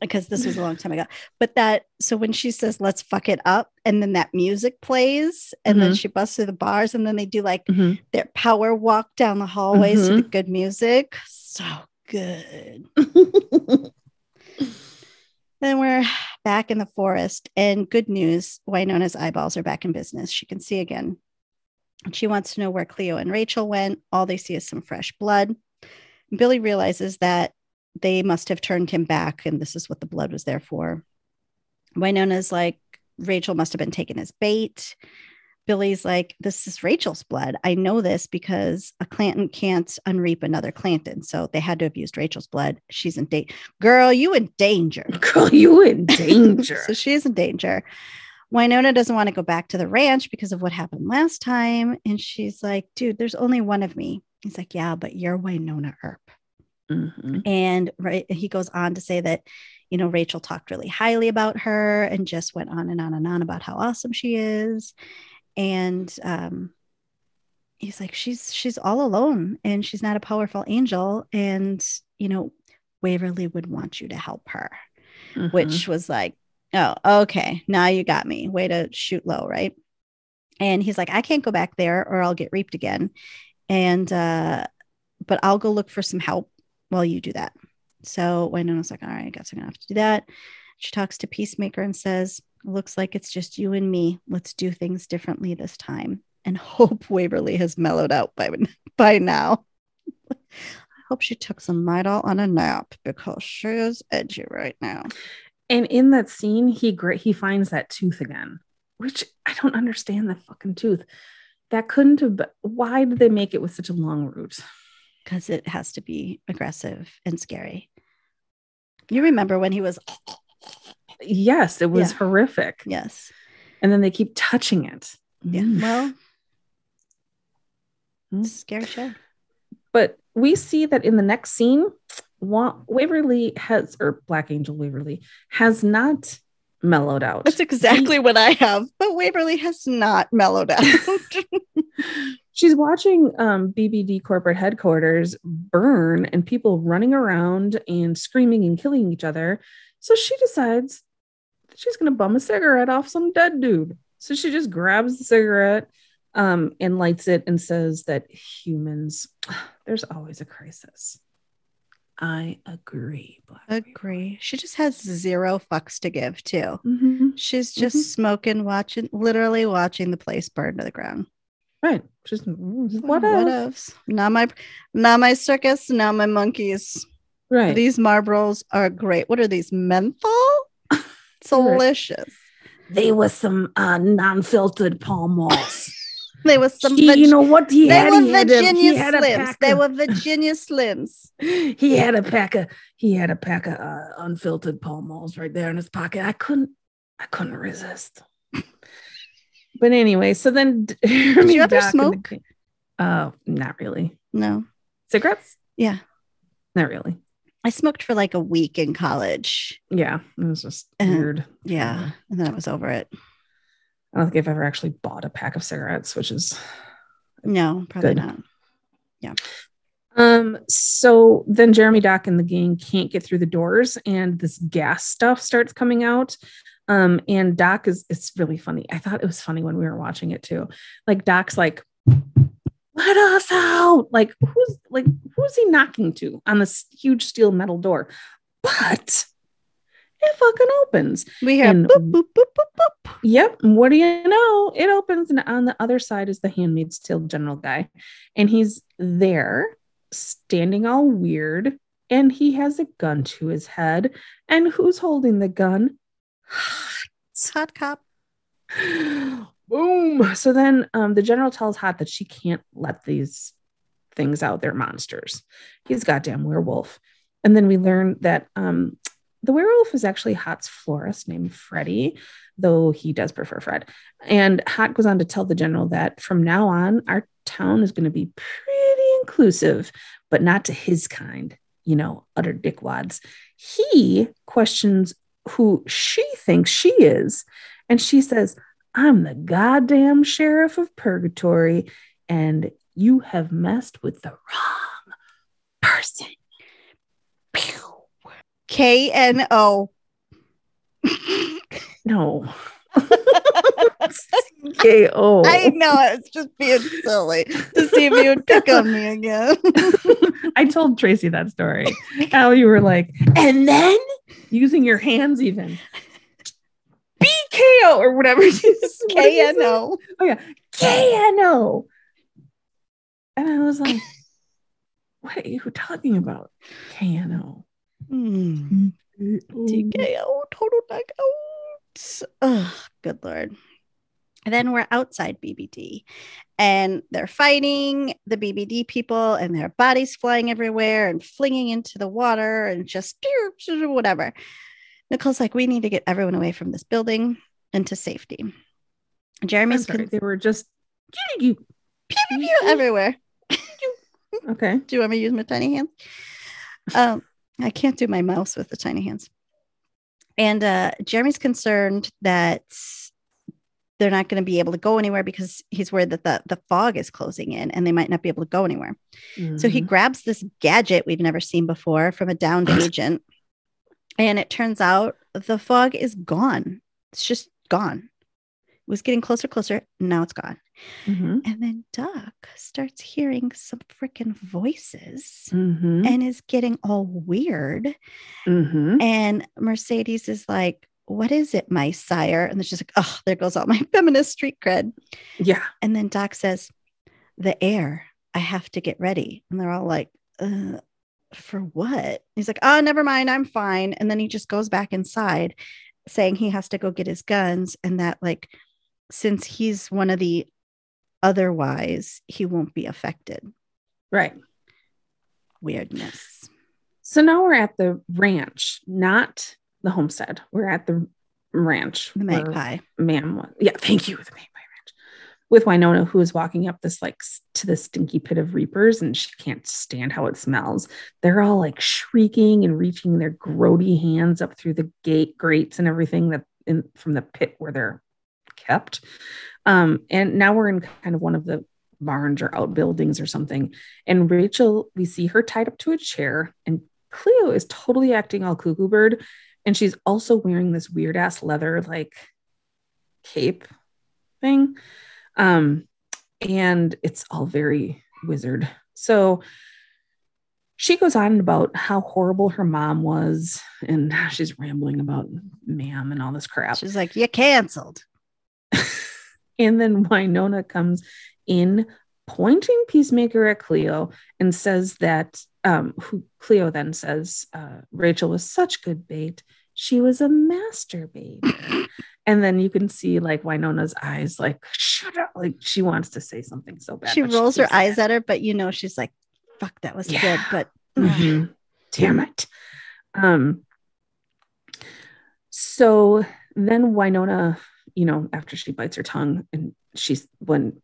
because this was a long time ago. But that, so when she says, let's fuck it up, and then that music plays, and then Mhm. she busts through the bars, and then they do like Mhm. their power walk down the hallways to the Mhm. good music. So good. Then we're back in the forest, and good news Wynonna's eyeballs are back in business. She can see again. She wants to know where Cleo and Rachel went. All they see is some fresh blood. Billy realizes that they must have turned him back, and this is what the blood was there for. Wynonna's like, Rachel must have been taken as bait. Billy's like, this is Rachel's blood. I know this because a Clanton can't unreap another Clanton. So they had to have used Rachel's blood. She's in danger. Girl, you in danger. Girl, you in danger. so she is in danger. Wynonna doesn't want to go back to the ranch because of what happened last time. And she's like, dude, there's only one of me. He's like, yeah, but you're Wynonna Earp. Mhm. And right, he goes on to say that, you know, Rachel talked really highly about her and just went on and on and on about how awesome she is. And um, he's like, she's she's all alone and she's not a powerful angel. And, you know, Waverly would want you to help her, Mhm. which was like, oh, okay, now you got me. Way to shoot low, right? And he's like, I can't go back there or I'll get reaped again. And uh, but I'll go look for some help while you do that. So Wynonna's like, all right, I guess I'm gonna have to do that. She talks to Peacemaker and says, looks like it's just you and me. Let's do things differently this time. And hope Waverly has mellowed out by, by now. I hope she took some Midol on a nap because she is edgy right now. And in that scene, he gra- he finds that tooth again, which I don't understand the fucking tooth. That couldn't have. Been, why did they make it with such a long root? Because it has to be aggressive and scary. You remember when he was yes, it was Yeah. horrific. Yes. And then they keep touching it. Yeah. Mm. Well, it's a scary show. But we see that in the next scene, Wa- Waverly has, or Black Angel Waverly, has not mellowed out. That's exactly what I have. But Waverly has not mellowed out. She's watching um, BBD corporate headquarters burn and people running around and screaming and killing each other. So she decides that she's going to bum a cigarette off some dead dude. So she just grabs the cigarette um, and lights it and says that humans, there's always a crisis. I agree. Black Agree. She just has zero fucks to give, too. Mhm. She's just Mhm. smoking, watching, literally watching the place burn to the ground. Right. Just what, what else? else? Not my, not my circus. Not my monkeys. Right. These Marlboros are great. What are these? Menthol? Delicious. they were some uh, non-filtered Pall Malls. They were some. He- Vig- you know what he they had? were He had a- he Virginia had Slims. They of- were Virginia Slims. he had a pack of he had a pack of uh, unfiltered Pall Malls right there in his pocket. I couldn't I couldn't resist. But anyway, so then Did you ever smoke? uh, not really. No. Cigarettes? Yeah. Not really. I smoked for like a week in college. Yeah, it was just Uh, weird. Yeah. And then I was over it. I don't think I've ever actually bought a pack of cigarettes, which is No, probably Good. not. Yeah. Um, so then Jeremy Doc and the gang can't get through the doors, and this gas stuff starts coming out. Um, and Doc is it's really funny. I thought it was funny when we were watching it too. Like Doc's like, let us out. Like, who's like who's he knocking to on this huge steel metal door? But it fucking opens. We have And- boop, boop, boop, boop, boop. Yep. What do you know? It opens, and on the other side is the Handmaid's Tale general guy. And he's there, standing all weird, and he has a gun to his head. And who's holding the gun? Hot cop. Boom. So then um, the general tells Haught that she can't let these things out. They're monsters. He's goddamn werewolf. And then we learn that um, the werewolf is actually Haught's florist named Freddie, though he does prefer Fred. And Haught goes on to tell the general that from now on, our town is going to be pretty inclusive, but not to his kind, you know, utter dickwads. He questions who she thinks she is. And she says, I'm the goddamn sheriff of purgatory, and you have messed with the wrong person. K N O. No. K-O. I know it's just being silly to see if you would pick on me again. I told Tracy that story. How you were like, and then using your hands even. BKO or whatever. you s- what did K you N say? O. Oh yeah, KNO. And I was like, what are you talking about? KNO. Hmm. TKO, total knockout. Oh, good lord. Then we're outside BBD and they're fighting the BBD people and their bodies flying everywhere and flinging into the water and just whatever. Nicole's like, we need to get everyone away from this building into safety. Jeremy's con- they were just pew, pew, pew, everywhere. okay. Do you want me to use my tiny hands? Um, I can't do my mouse with the tiny hands. And uh, Jeremy's concerned that they're not going to be able to go anywhere because he's worried that the, the fog is closing in and they might not be able to go anywhere. So he Mhm. grabs this gadget we've never seen before from a downed agent. And it turns out the fog is gone. It's just gone. It was getting closer, closer. Now it's gone. Mhm. And then Doc starts hearing some freaking voices Mhm. and is getting all weird. Mhm. And Mercedes is like, What is it, my sire? And then she's like, Oh, there goes all my feminist street cred. Yeah. And then Doc says, The air, I have to get ready. And they're all like, uh, For what? He's like, Oh, never mind, I'm fine. And then he just goes back inside saying he has to go get his guns and that, like, since he's one of the otherwise, he won't be affected. Right. Weirdness. So now we're at the ranch, not the homestead. We're at the ranch. The magpie. Ma'am, was- yeah, thank you. The magpie ranch with Wynonna, who is walking up this like to the stinky pit of reapers, and she can't stand how it smells. They're all like shrieking and reaching their grody hands up through the gate grates and everything that in from the pit where they're kept. Um, and now we're in kind of one of the barns or outbuildings or something. And Rachel, we see her tied up to a chair, and Cleo is totally acting all cuckoo bird. And she's also wearing this weird ass leather like cape thing. Um, and it's all very wizard. So she goes on about how horrible her mom was, and she's rambling about ma'am and all this crap. She's like, you canceled. And then Wynonna comes in, pointing Peacemaker at Cleo and says that, um, who Cleo then says, uh, Rachel was such good bait. She was a masturbator. and then you can see like Wynonna's eyes, like, shut up. Like she wants to say something so bad. She rolls her keeps eyes at her, but you know, she's like, fuck, that was Yeah. good. But Mhm. Damn it. Um, so then Wynonna, you know, after she bites her tongue, and she's when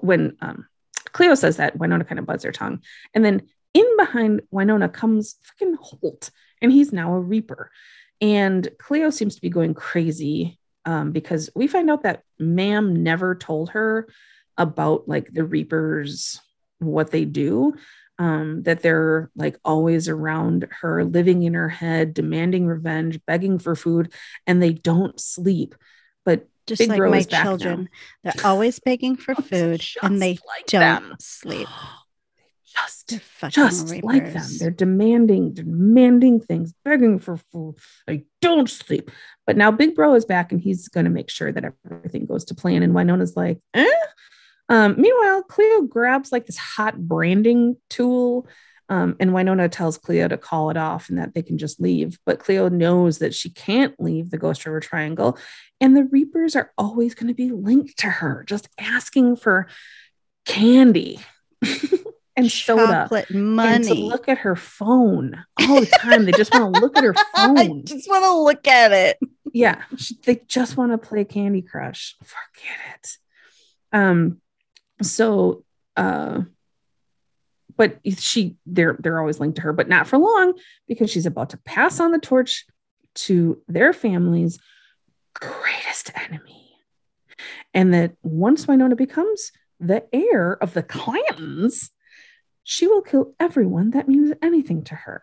when um, Cleo says that Wynonna kind of bites her tongue, and then in behind Wynonna comes freaking Holt, and he's now a Reaper, and Cleo seems to be going crazy um, because we find out that Ma'am never told her about like the Reapers, what they do um, that they're like always around her, living in her head, demanding revenge, begging for food, and they don't sleep. But just Big like my back now. children, they're always begging for food and they like don't them. sleep. just just reapers. like them. They're demanding, demanding things, begging for food. They don't sleep. But now Big Bro is back and he's going to make sure that everything goes to plan. And Wynonna's like, eh? Um, meanwhile, Cleo grabs like this hot branding tool. Um, and Wynonna tells Cleo to call it off and that they can just leave. But Cleo knows that she can't leave the Ghost River Triangle. And the Reapers are always going to be linked to her, just asking for candy and soda chocolate and to money. look at her phone all the time. they just want to look at her phone. I just want to look at it. yeah, they just want to play Candy Crush. Forget it. Um, so uh, but she they're they're always linked to her, but not for long because she's about to pass on the torch to their family's greatest enemy. And that once Wynonna becomes the heir of the Clantons, she will kill everyone that means anything to her.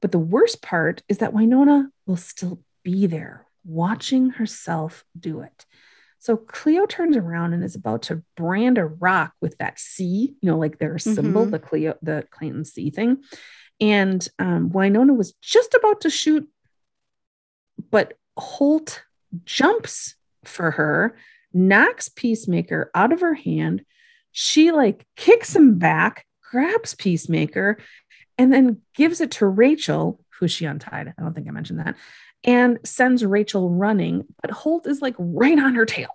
But the worst part is that Wynonna will still be there watching herself do it. So Cleo turns around and is about to brand a rock with that C, you know, like their symbol, Mhm. the Cleo, the Clanton C thing. And um, Wynonna was just about to shoot, but Holt jumps for her, knocks Peacemaker out of her hand. She like kicks him back, grabs Peacemaker, and then gives it to Rachel, who she untied. I don't think I mentioned that, and sends Rachel running. But Holt is like right on her tail.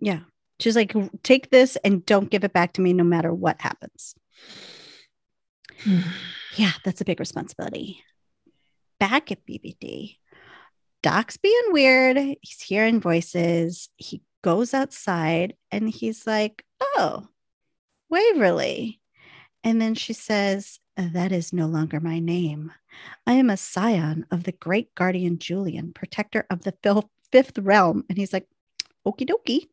Yeah. She's like, take this and don't give it back to me no matter what happens. Yeah, that's a big responsibility. Back at BBD, Doc's being weird. He's hearing voices. He goes outside and he's like, Oh, Waverly. And then she says, That is no longer my name. I am a scion of the great guardian Julian, protector of the fifth realm. And he's like, Okie dokie.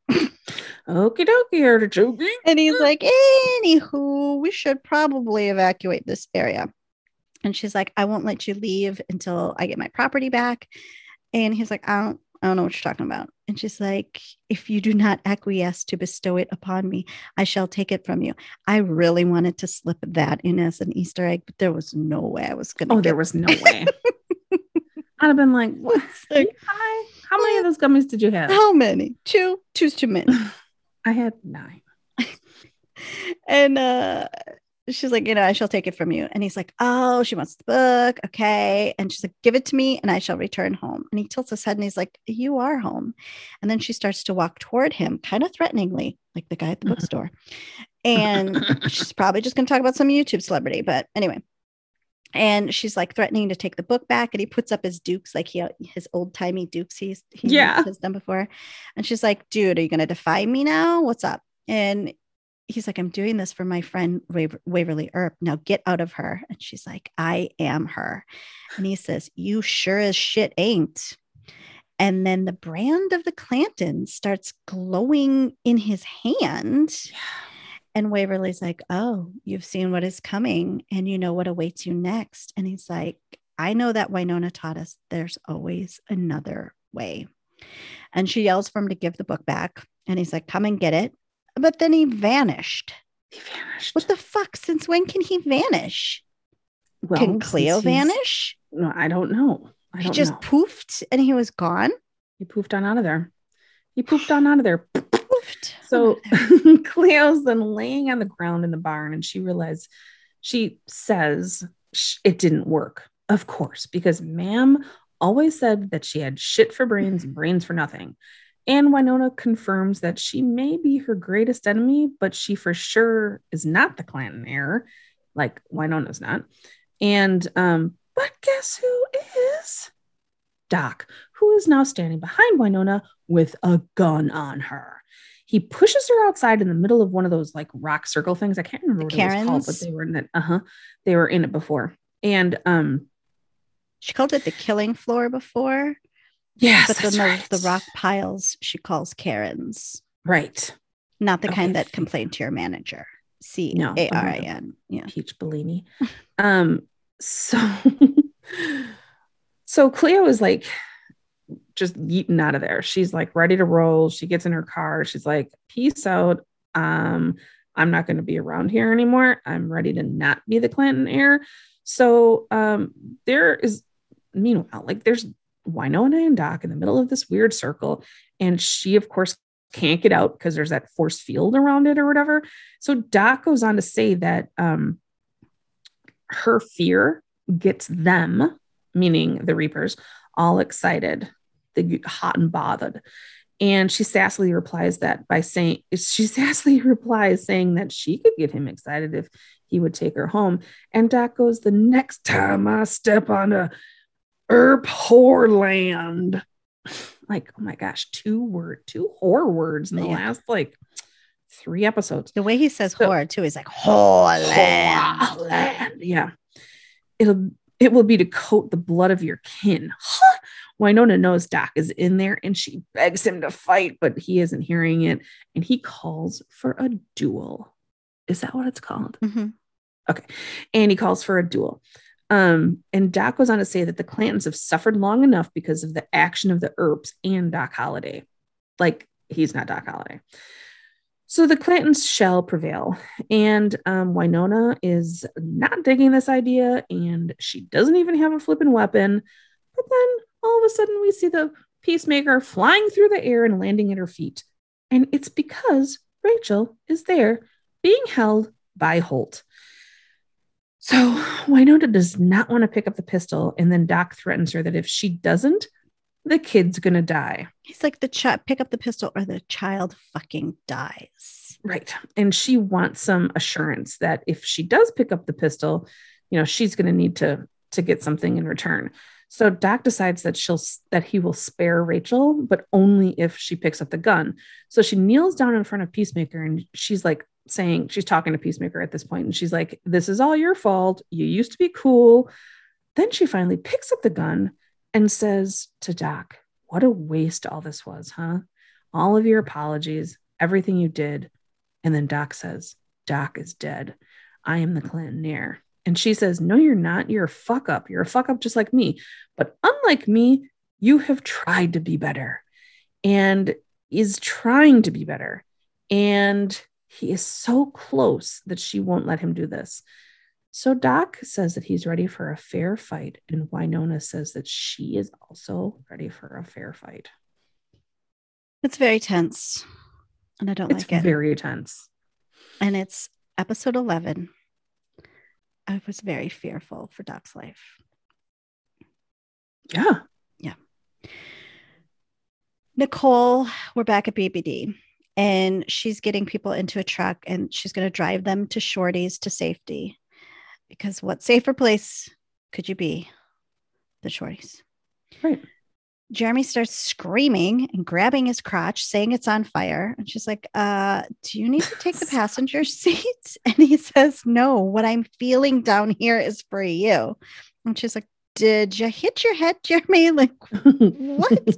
Okie dokie, artichoke. And he's like, anywho, we should probably evacuate this area. And she's like, I won't let you leave until I get my property back. And he's like, I don't, I don't know what you're talking about. And she's like, if you do not acquiesce to bestow it upon me, I shall take it from you. I really wanted to slip that in as an Easter egg, but there was no way I was gonna Oh, get there was no way. I'd have been like, what? like, Hi. How many of those gummies did you have? how many? Two? Two's too many. I had nine. and uh she's like, you know, I shall take it from you. And he's like, oh, she wants the book. Okay. And she's like, give it to me and I shall return home. And he tilts his head and he's like, you are home. And then she starts to walk toward him, kind of threateningly, like the guy at the Mhm. bookstore. And she's probably just going to talk about some YouTube celebrity. But anyway, and she's like threatening to take the book back and he puts up his dukes like he his old timey dukes he's he Yeah. has done before and she's like dude are you gonna defy me now what's up and he's like i'm doing this for my friend Waver- waverly earp now get out of her and she's like i am her and he says you sure as shit ain't and then the brand of the Clanton starts glowing in his hand and Waverly's like, Oh, you've seen what is coming and you know what awaits you next. And he's like, I know that Wynonna taught us there's always another way. And she yells for him to give the book back. And he's like, Come and get it. But then he vanished. He vanished. What the fuck? Since when can he vanish? well, can Cleo vanish? No, I don't know. I He don't just know. poofed and he was gone. He poofed on out of there. He poofed on out of there. Poofed. So oh there. Cleo's then laying on the ground in the barn and she realized she says sh- it didn't work. Of course, because ma'am always said that she had shit for brains and brains for nothing. And Wynonna confirms that she may be her greatest enemy, but she for sure is not the Clanton heir, like Wynonna's not. And um, but guess who is? Doc, who is now standing behind Wynonna with a gun on her. He pushes her outside in the middle of one of those like rock circle things. I can't remember what it was called, but they were in it. Uh huh. They were in it before. And um, she called it the killing floor before, yes, but then the, right. the rock piles she calls Karens. right. Not the Okay. kind that complain to your manager. C A R I N. Yeah. Peach Bellini. um, so so Cleo is like just yeeting out of there. She's like ready to roll. She gets in her car. She's like, peace out. Um, I'm not going to be around here anymore. I'm ready to not be the Clanton heir. So um there is meanwhile, like there's Wynonna and Doc in the middle of this weird circle, and she, of course, can't get out because there's that force field around it or whatever. So Doc goes on to say that um, her fear gets them, meaning the Reapers, all excited, they get hot and bothered. And she sassily replies that by saying, she sassily replies saying that she could get him excited if he would take her home. And Doc goes, The next time I step on a Earp whore land. Like, oh my gosh, two word, two whore words in the Yeah. last like three episodes. The way he says So- whore too is like whoreland. Whoreland, Yeah. It'll it will be to coat the blood of your kin. Huh. Wynonna knows Doc is in there and she begs him to fight, but he isn't hearing it. And he calls for a duel. Is that what it's called? Mhm. and he calls for a duel. Um, and Doc goes on to say that the Clantons have suffered long enough because of the action of the Earps and Doc Holliday. Like he's not Doc Holliday. So the Clantons shall prevail. And um, Wynonna is not digging this idea, and she doesn't even have a flippin' weapon. But then all of a sudden, we see the peacemaker flying through the air and landing at her feet. And it's because Rachel is there being held by Holt. So Wynonna does not want to pick up the pistol, and then Doc threatens her that if she doesn't, the kid's gonna die. He's like the child pick up the pistol or the child fucking dies. Right. And she wants some assurance that if she does pick up the pistol, you know, she's gonna need to to get something in return. So Doc decides that she'll that he will spare Rachel, but only if she picks up the gun. So she kneels down in front of Peacemaker and she's like saying, she's talking to Peacemaker at this point, and she's like, This is all your fault. You used to be cool. Then she finally picks up the gun and says to Doc, What a waste all this was, huh? All of your apologies, everything you did. And then Doc says, Doc is dead. I am the Clanton heir. And she says, No, you're not. You're a fuck up. You're a fuck up just like me. But unlike me, you have tried to be better and is trying to be better. And he is so close that she won't let him do this. So Doc says that he's ready for a fair fight. And Wynonna says that she is also ready for a fair fight. It's very tense. And I don't It's like it. It's very tense. and it's episode 11. I was very fearful for Doc's life. Yeah. Yeah. Nicole, we're back at BBD and she's getting people into a truck and she's going to drive them to Shorty's to safety because what safer place could you be the Shorty's? Right. Jeremy starts screaming and grabbing his crotch, saying it's on fire. And she's like, uh, do you need to take the passenger seat? And he says, No, what I'm feeling down here is for you. And she's like, Did you hit your head, Jeremy? Like, what?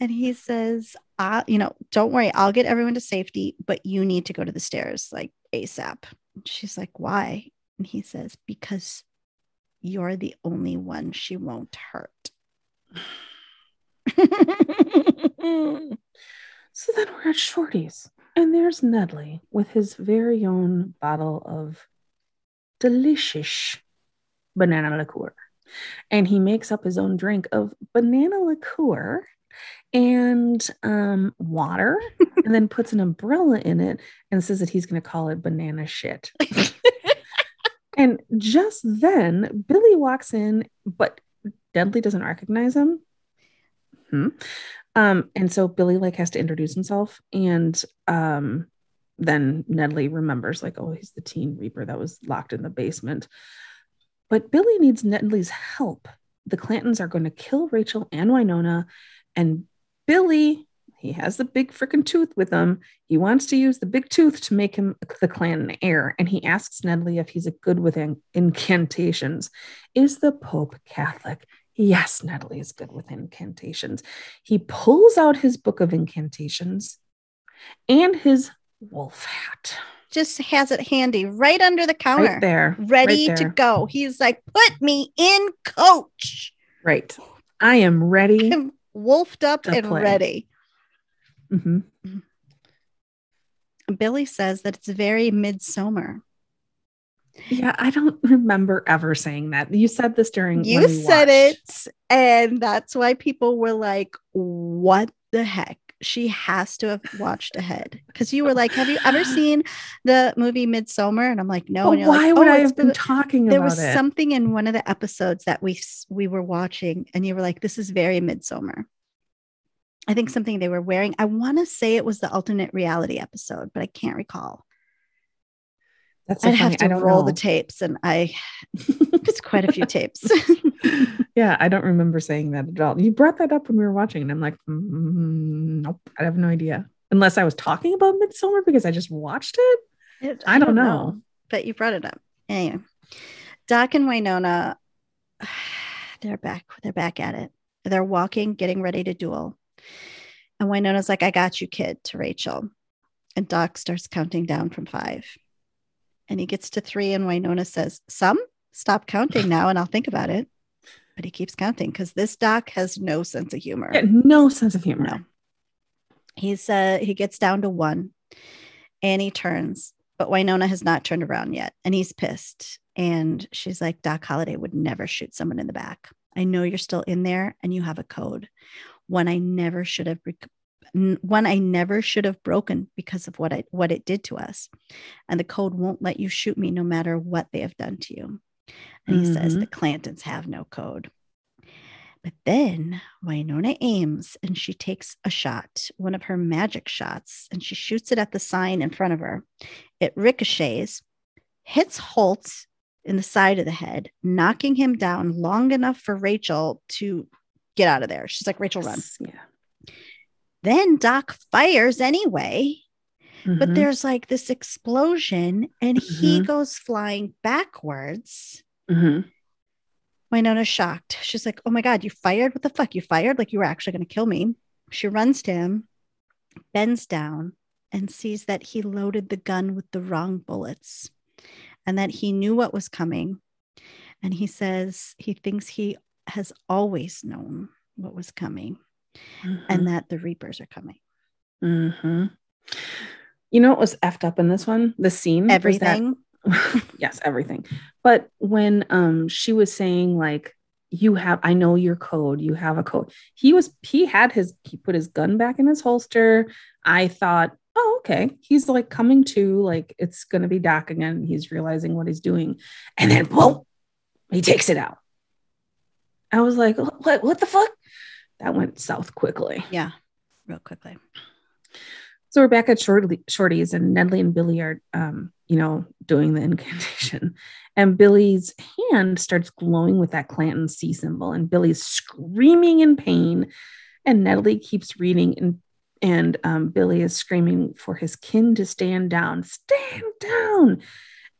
and he says, uh, you know, don't worry, I'll get everyone to safety, but you need to go to the stairs like ASAP. She's like, Why? And he says, Because you're the only one she won't hurt. so then we're at Shorty's, and there's Nedley with his very own bottle of delicious banana liqueur. And he makes up his own drink of banana liqueur and um, water, and then puts an umbrella in it and says that he's going to call it banana shit. and just then, Billy walks in, but Nedley doesn't recognize him. Hmm. Um, and so Billy like has to introduce himself, and um, then Nedley remembers like, oh, he's the Teen Reaper that was locked in the basement. But Billy needs Nedley's help. The Clantons are going to kill Rachel and Wynonna, and Billy, he has the big freaking tooth with him. He wants to use the big tooth to make him the clan heir, and he asks Nedley if he's a good with incantations. Is the Pope Catholic? Yes, Nedley is good with incantations. He pulls out his book of incantations and his wolf hat. Just has it handy right under the counter. Right there. Ready right there. to go. He's like, put me in coach. Right. I am ready. Wolfed up and play. ready. Mm-hmm. Billy says that it's very midsummer. Yeah, I don't remember ever saying that. You said this during You said it, and that's why people were like, "What the heck?" She has to have watched ahead because you were oh. like, "Have you ever seen the movie Midsummer?" And I'm like, "No." Why like, would "Oh, I it's have been talking There was it? something in one of the episodes that we we were watching, and you were like, "This is very Midsummer." I think something they were wearing. I want to say it was the alternate reality episode, but I can't recall. That's so I'd have to I don't roll know. the tapes, and I it's quite a few tapes. yeah, I don't remember saying that at all. You brought that up when we were watching, and I'm like, mm, nope, I have no idea. Unless I was talking about Midsummer because I just watched it. It- I don't know. but you brought it up anyway. Doc and Wynonna, they're back. They're back at it. They're walking, getting ready to duel. And Wynonna's like, "I got you, kid," to Rachel. And Doc starts counting down from five. And he gets to three, and Wynonna says, "Some stop counting now, and I'll think about it." But he keeps counting because this Doc has no sense of humor. Yeah, no sense of humor. No. He's uh he gets down to one and he turns, but Wynonna has not turned around yet. And he's pissed. And she's like, Doc Holliday would never shoot someone in the back. I know you're still in there and you have a code. One I never should have one I never should have broken because of what I what it did to us. And the code won't let you shoot me no matter what they have done to you. And he says Mhm. the Clantons have no code. But then Wynonna aims and she takes a shot, one of her magic shots, and she shoots it at the sign in front of her. It ricochets, hits Holt in the side of the head, knocking him down long enough for Rachel to get out of there. She's like, Rachel, run. Yeah. Then Doc fires anyway, but Mhm. there's like this explosion and he Mhm. goes flying backwards. Mhm. Wynonna's shocked. She's like, Oh my God, you fired? What the fuck? You fired? Like you were actually going to kill me. She runs to him, bends down, and sees that he loaded the gun with the wrong bullets and that he knew what was coming. And he says he thinks he has always known what was coming Mhm. and that the Reapers are coming. hmm You know what was effed up in this one? The scene. was that- Everything. yes, everything. But when um she was saying like you have I know your code, you have a code. He was he had his he put his gun back in his holster. I thought, oh, okay. He's like coming to, like it's gonna be Doc again. He's realizing what he's doing. And then whoa, he takes it out. I was like, what what the fuck? That went south quickly. Yeah, real quickly. So we're back at Shorty, Shorty's, and Nedley and Billy are um, you know, doing the incantation. And Billy's hand starts glowing with that Clanton C symbol, and Billy's screaming in pain. And Nedley keeps reading, and and um, Billy is screaming for his kin to stand down, stand down.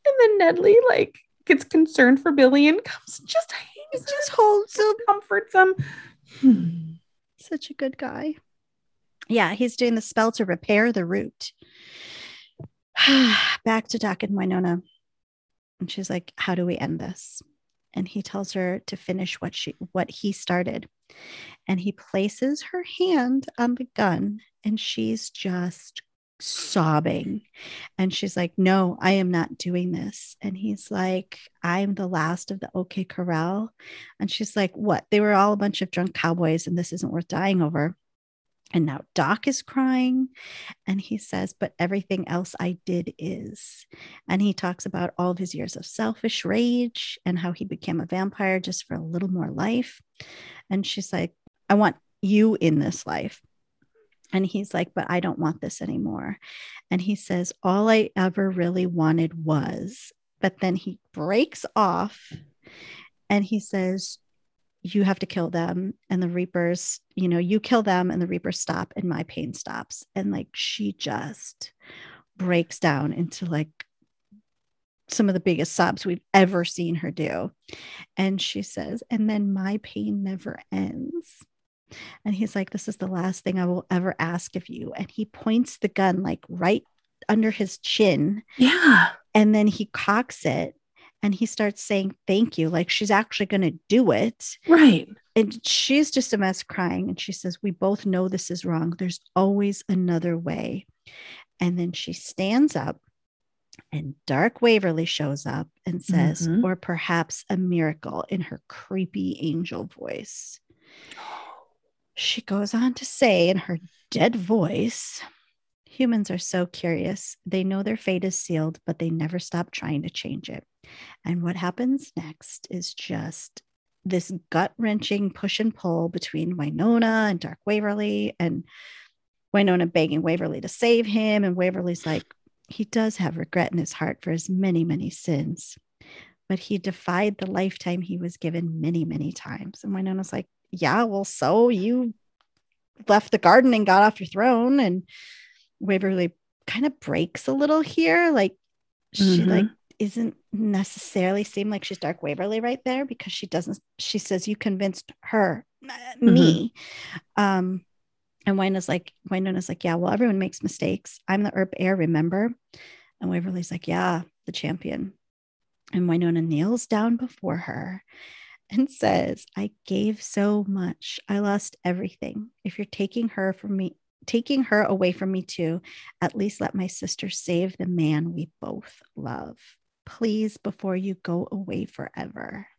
And then Nedley like gets concerned for Billy and comes just just holds him, comforts him. Hmm. Such a good guy. Yeah, he's doing the spell to repair the root. Back to Doc and Wynonna. And she's like, How do we end this? And he tells her to finish what she what he started. And he places her hand on the gun and she's just sobbing. And she's like, No, I am not doing this. And he's like, I'm the last of the OK Corral. And she's like, What? They were all a bunch of drunk cowboys, and this isn't worth dying over. And now Doc is crying. And he says, But everything else I did is. And he talks about all of his years of selfish rage and how he became a vampire just for a little more life. And she's like, I want you in this life. And he's like, But I don't want this anymore. And he says, All I ever really wanted was, but then he breaks off and he says, You have to kill them. And the Reapers, you know, you kill them and the Reapers stop and my pain stops. And like she just breaks down into like some of the biggest sobs we've ever seen her do. And she says, And then my pain never ends. And he's like, This is the last thing I will ever ask of you. And he points the gun like right under his chin. Yeah. And then he cocks it and he starts saying thank you like she's actually going to do it right and she's just a mess crying and she says we both know this is wrong there's always another way and then she stands up and dark waverly shows up and says mm-hmm. or perhaps a miracle in her creepy angel voice she goes on to say in her dead voice Humans are so curious. They know their fate is sealed, but they never stop trying to change it. And what happens next is just this gut wrenching push and pull between Wynonna and Dark Waverly, and Wynonna begging Waverly to save him. And Waverly's like, he does have regret in his heart for his many, many sins, but he defied the lifetime he was given many, many times. And Wynonna's like, yeah, well, so you left the garden and got off your throne and Waverly kind of breaks a little here. Like she mm-hmm. like isn't necessarily seem like she's dark Waverly right there because she doesn't she says you convinced her mm-hmm. me. Um and Wynonna's like Wynonna's like, yeah, well, everyone makes mistakes. I'm the Earp heir, remember? And Waverly's like, yeah, the champion. And Wynonna kneels down before her and says, I gave so much. I lost everything. If you're taking her from me, taking her away from me too, at least let my sister save the man we both love. Please, before you go away forever.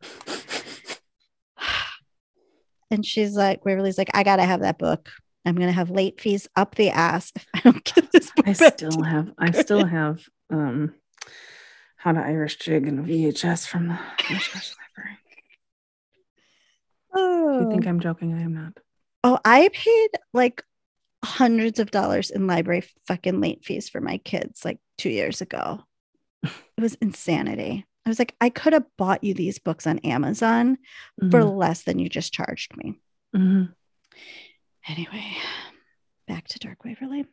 and she's like, Waverly's like, I gotta have that book. I'm gonna have late fees up the ass if I don't get this book. I still have, I still have um how to Irish jig and VHS from the Oh. You think I'm joking? I am not. Oh, I paid like hundreds of dollars in library fucking late fees for my kids like two years ago. It was insanity. I was like, I could have bought you these books on Amazon mm-hmm. for less than you just charged me. Mm-hmm. Anyway, back to Dark Waverly.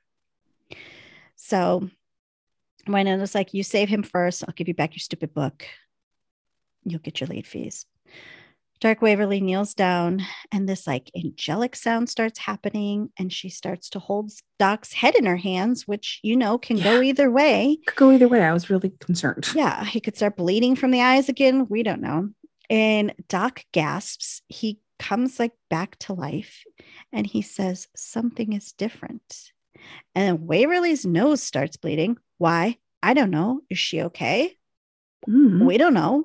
So was like, you save him first. I'll give you back your stupid book. You'll get your late fees. Dark Waverly kneels down, and this like angelic sound starts happening, and she starts to hold Doc's head in her hands, which you know can yeah. go either way. Could go either way. I was really concerned. Yeah, he could start bleeding from the eyes again. We don't know. And Doc gasps. He comes like back to life, and he says something is different. And Waverly's nose starts bleeding. Why? I don't know. Is she okay? Mm. We don't know.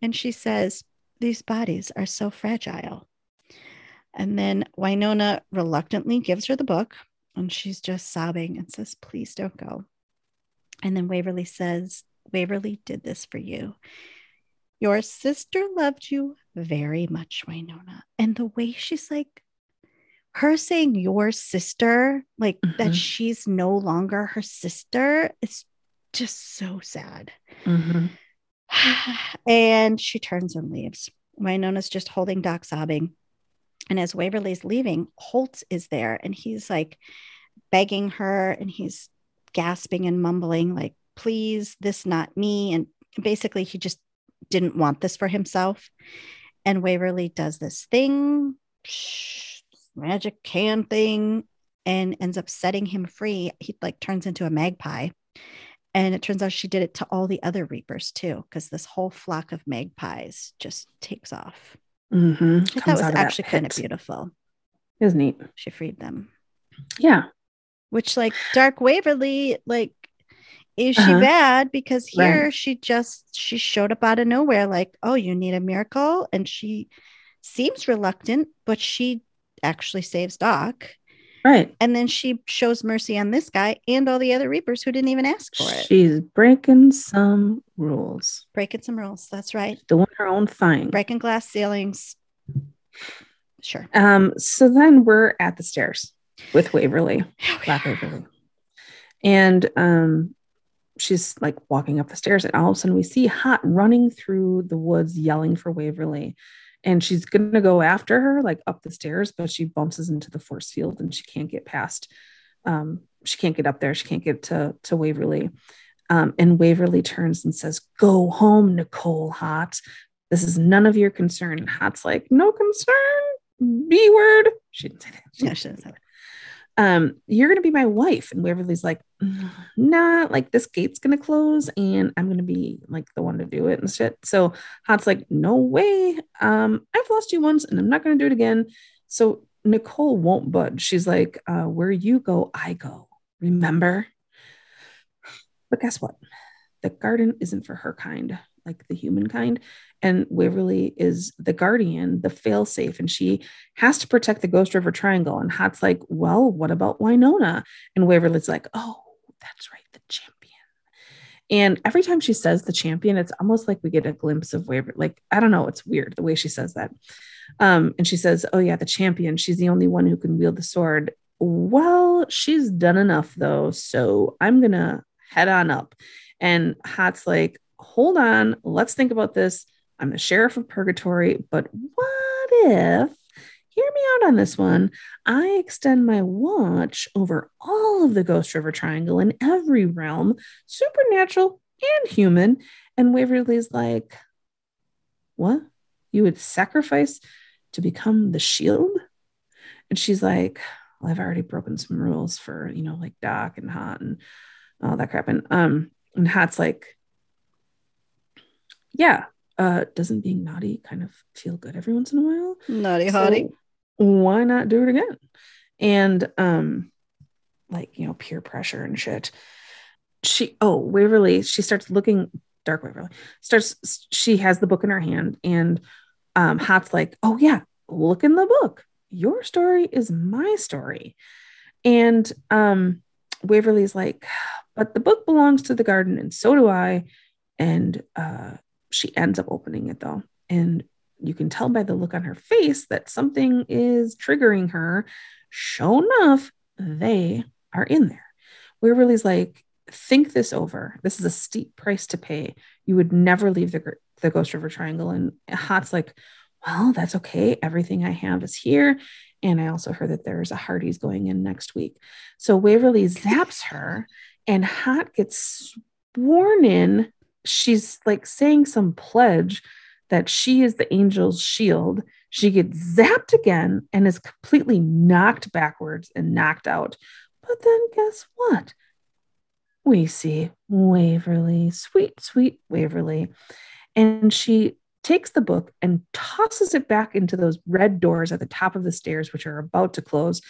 And she says, these bodies are so fragile. And then Wynonna reluctantly gives her the book and she's just sobbing and says, Please don't go. And then Waverly says, Waverly did this for you. Your sister loved you very much, Wynonna. And the way she's like, her saying your sister, like mm-hmm. that she's no longer her sister, is just so sad. Mhm. and she turns and leaves. Wynonna's just holding Doc sobbing. And as Waverly's leaving, Holtz is there and he's like begging her and he's gasping and mumbling, like, please, this not me. And basically, he just didn't want this for himself. And Waverly does this thing, magic can thing, and ends up setting him free. He like turns into a magpie. And it turns out she did it to all the other Reapers too, because this whole flock of magpies just takes off. Mhm. I thought it Comes was of that actually kind of beautiful. It was neat. She freed them. Yeah. Which, like, Dark Waverly, like, is she Uh-huh. bad? Because here Right. she just she showed up out of nowhere, like, oh, you need a miracle, and she seems reluctant, but she actually saves Doc, Right. and then she shows mercy on this guy and all the other Reapers who didn't even ask for it, She's breaking some rules, breaking some rules. That's right, doing her own thing. breaking glass ceilings. Sure. Um, so then we're at the stairs with Waverly, Black Waverly. And um she's like walking up the stairs, and all of a sudden we see Haught running through the woods yelling for Waverly. And she's gonna go after her, like up the stairs, but she bumps into the force field and she can't get past. Um, she can't get up there, she can't get to to Waverly. Um, and Waverly turns and says, Go home, Nicole Haught. This is none of your concern. Haught's like, No concern. B word. she didn't say that she, yeah, she didn't say that. Um, you're gonna be my wife. And Waverly's like, nah, like this gate's gonna close and I'm gonna be like the one to do it and shit. So Haught's like, no way. Um, I've lost you once and I'm not gonna do it again. So Nicole won't budge. She's like, uh, where you go, I go. Remember? But guess what? The garden isn't for her kind, like the human kind. And Waverly is the guardian, the failsafe, and she has to protect the Ghost River Triangle. And Haught's like, well, what about Wynonna? And Waverly's like, oh, that's right, the champion. And every time she says the champion, it's almost like we get a glimpse of Waverly. Like, I don't know, it's weird the way she says that. Um, and she says, oh, yeah, the champion. She's the only one who can wield the sword. Well, she's done enough, though. So I'm going to head on up. And Haught's like, hold on, let's think about this. I'm the sheriff of purgatory, but what if, hear me out on this one, I extend my watch over all of the Ghost River Triangle in every realm, supernatural and human. And Waverly's like, what? You would sacrifice to become the shield? And she's like, well, I've already broken some rules for, you know, like Doc and Haught and all that crap. And um, and Haught's like, yeah, uh, doesn't being naughty kind of feel good every once in a while? Naughty So hottie. why not do it again? And um, like you know, peer pressure and shit. She oh Waverly, she starts looking dark Waverly starts. She has the book in her hand, and um, Haught's like, oh yeah, look in the book. Your story is my story, and um, Waverly's like, but the book belongs to the garden, and so do I. And uh, she ends up opening it though, and you can tell by the look on her face that something is triggering her. Sure enough, they are in there. Waverly's like, think this over. This is a steep price to pay. You would never leave the, the Ghost River Triangle. And Haught's like, well, that's okay. Everything I have is here. And I also heard that there's a Hardee's going in next week. So Waverly zaps her, and Haught gets sworn in. She's like saying some pledge that she is the angel's shield. She gets zapped again and is completely knocked backwards and knocked out. But then guess what? We see Waverly, sweet, sweet Waverly. And she takes the book and tosses it back into those red doors at the top of the stairs, which are about to close.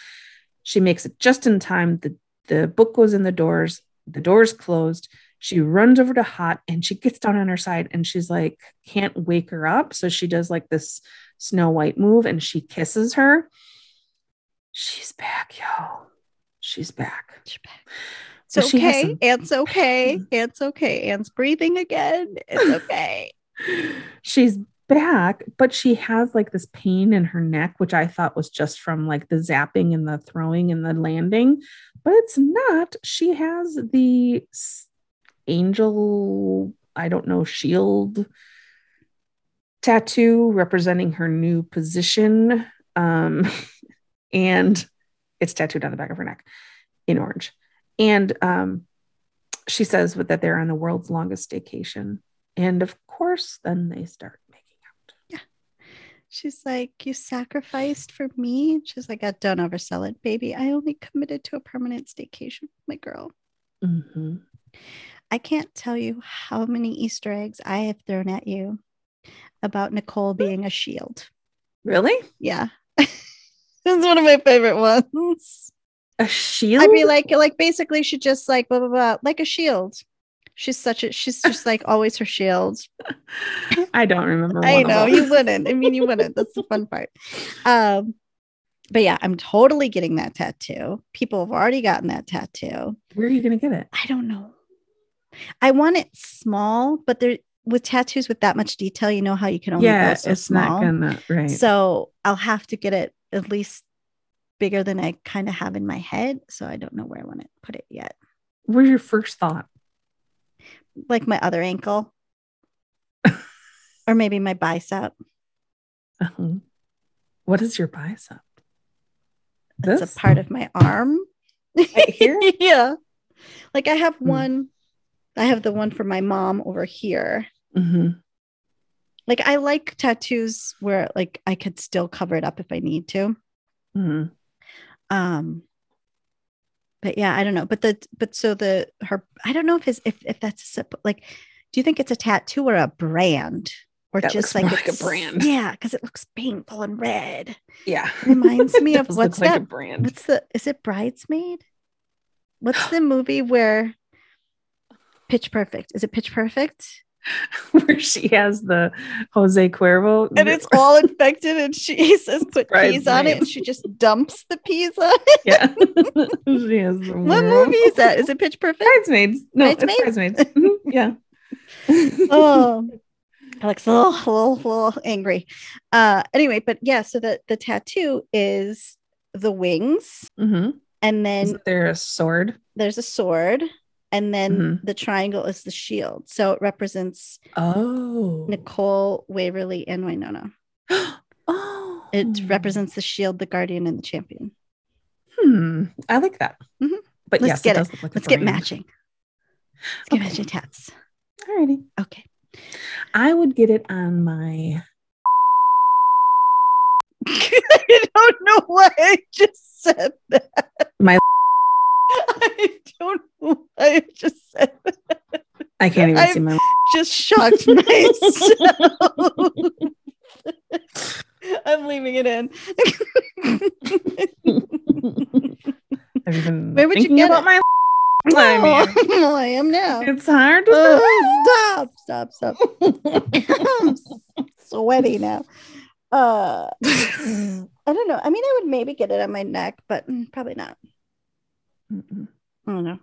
She makes it just in time. The, the book goes in the doors, the doors closed. She runs over to Haught and she gets down on her side and she's like, can't wake her up. So she does like this Snow White move and she kisses her. She's back, yo. She's back. It's So okay. some It's okay. It's okay. Anne's breathing again. It's okay. she's back, but she has like this pain in her neck, which I thought was just from like the zapping and the throwing and the landing, but it's not. She has the angel, I don't know, shield tattoo representing her new position. Um, and it's tattooed on the back of her neck in orange. And um, she says that they're on the world's longest staycation. And of course, then they start making out. Yeah. She's like, You sacrificed for me. She's like, I don't oversell it, baby. I only committed to a permanent staycation with my girl. Mm-hmm. I can't tell you how many Easter eggs I have thrown at you about Nicole being a shield. Really? Yeah. this is one of my favorite ones. A shield? I'd be like, like basically she just like blah blah blah, like a shield. She's such a she's just like always her shield. I don't remember. I know you wouldn't. I mean, you wouldn't. That's the fun part. Um, but yeah, I'm totally getting that tattoo. People have already gotten that tattoo. Where are you gonna get it? I don't know. I want it small, but there with tattoos with that much detail, you know how you can only yeah, so it's small. not gonna right. So I'll have to get it at least bigger than I kind of have in my head. So I don't know where I want to put it yet. Where's your first thought? Like my other ankle, or maybe my bicep. Uh-huh. What is your bicep? That's This? a part of my arm. Right here? yeah. Like I have Hmm. one, I have the one for my mom over here. Mhm. Like I like tattoos where like I could still cover it up if I need to. Mhm. Um but yeah, I don't know. But the but so the her I don't know if his if if that's a like do you think it's a tattoo or a brand? Or That just like like a brand. Yeah, because it looks painful and red. Yeah. Reminds me of what's look like a that? brand. What's the is it bridesmaid? What's the movie where Pitch Perfect? Is it Pitch Perfect? Where she has the Jose Cuervo. And it's all infected, and she says put peas on it, and she just dumps the peas on it. yeah. she has the What world. movie is that? Is it Pitch Perfect? Bridesmaids. No, Bridesmaids? it's bridesmaids. Mhm, Yeah. oh alex a little, little, little angry uh anyway but yeah so the the tattoo is the wings Mhm. and then Isn't there a sword? there's a sword and then Mhm. the triangle is the shield so it represents Oh. nicole waverly and wynonna oh. it represents the shield the guardian and the champion Hmm. I like that. Mhm. But Let's yes, get it it. does look like let's get matching let's get Okay. matching tats Alrighty. okay I would get it on my i don't know why i just said that My- i don't know why i just said that I can't even I- see my just shocked myself. I'm leaving it in. Have you been Where would you get about it? my I mean, well, I am now. it's hard to Oh, stop, stop, stop. I'm sweaty now. Uh, I don't know. I mean, I would maybe get it on my neck, but mm, probably not. Mm-mm. I don't know.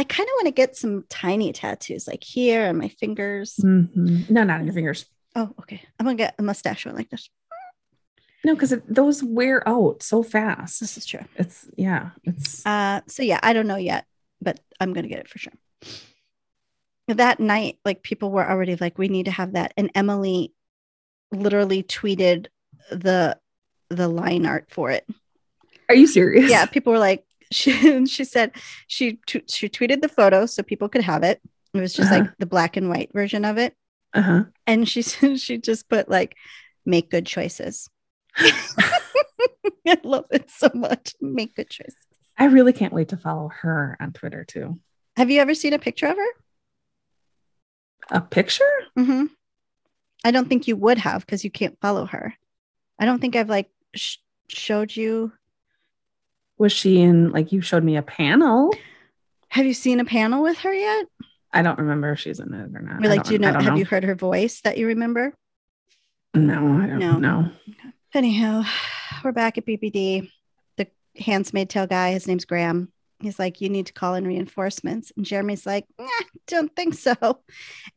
I kind of want to get some tiny tattoos, like here and my fingers. Mhm. No, not on your fingers. Oh, okay. I'm gonna get a mustache one like this. No, because those wear out so fast. This is true. It's yeah, it's Uh, so yeah, I don't know yet, but I'm gonna get it for sure. That night, like people were already like, we need to have that, and Emily literally tweeted the the line art for it. Are you serious? Yeah, people were like, she she said she t- she tweeted the photo so people could have it. It was just like Uh-huh. the black and white version of it, Uh-huh. and she she just put like, make good choices. I love it so much. Make good choices. I really can't wait to follow her on Twitter too. Have you ever seen a picture of her? A picture? hmm I don't think you would have because you can't follow her. I don't think I've like sh- showed you. Was she in like you showed me a panel? Have you seen a panel with her yet? I don't remember if she's in it or not. I like, do you know? Have you heard her voice that you remember? No, I don't No. know. Anyhow, we're back at BBD. The Handmaid's Tale guy, his name's Graham. He's like, you need to call in reinforcements. And Jeremy's like, "Nah, don't think so.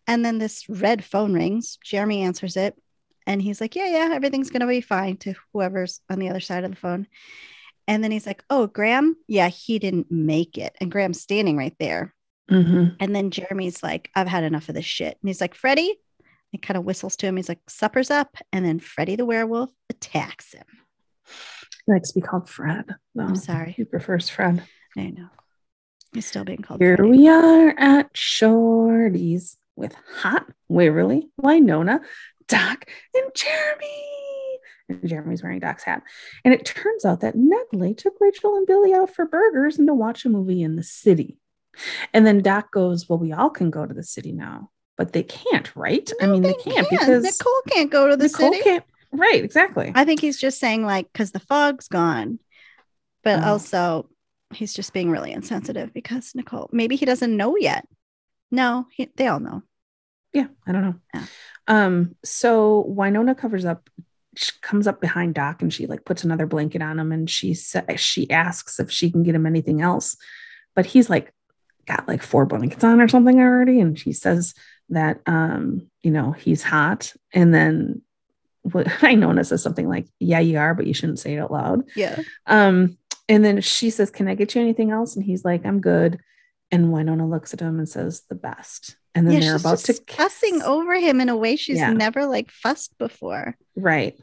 And then this red phone rings. Jeremy answers it. And he's like, yeah, yeah, everything's going to be fine to whoever's on the other side of the phone. And then he's like, oh, Graham? Yeah, he didn't make it. And Graham's standing right there. Mhm. And then Jeremy's like, I've had enough of this shit. And he's like, Freddie, he kind of whistles to him. He's like, supper's up. And then Freddie the werewolf attacks him. He likes to be called Fred. though. I'm sorry. He prefers Fred. I know. He's still being called Here Freddie. we are at Shorty's with Haught Waverly, Wynonna, Doc, and Jeremy. And Jeremy's wearing Doc's hat. And it turns out that Nedley took Rachel and Billy out for burgers and to watch a movie in the city. And then Doc goes, Well, we all can go to the city now, but they can't, right? I mean, they, can't can. because Nicole can't go to the Nicole city. can't. Right, exactly. I think he's just saying, like, because the fog's gone. But Oh. also, he's just being really insensitive because Nicole, maybe he doesn't know yet. No, he, they all know. yeah i don't know Yeah. um so wynonna covers up comes up behind doc and she like puts another blanket on him and she says she asks if she can get him anything else but he's like got like four blankets on or something already and she says that um you know he's hot and then what I wynonna says something like yeah you are but you shouldn't say it out loud Yeah. um, and then she says, Can I get you anything else? And he's like, I'm good. And Wynonna looks at him and says, The best. And then yeah, they're she's about to fussing kiss. over him in a way she's Yeah. never like fussed before. Right.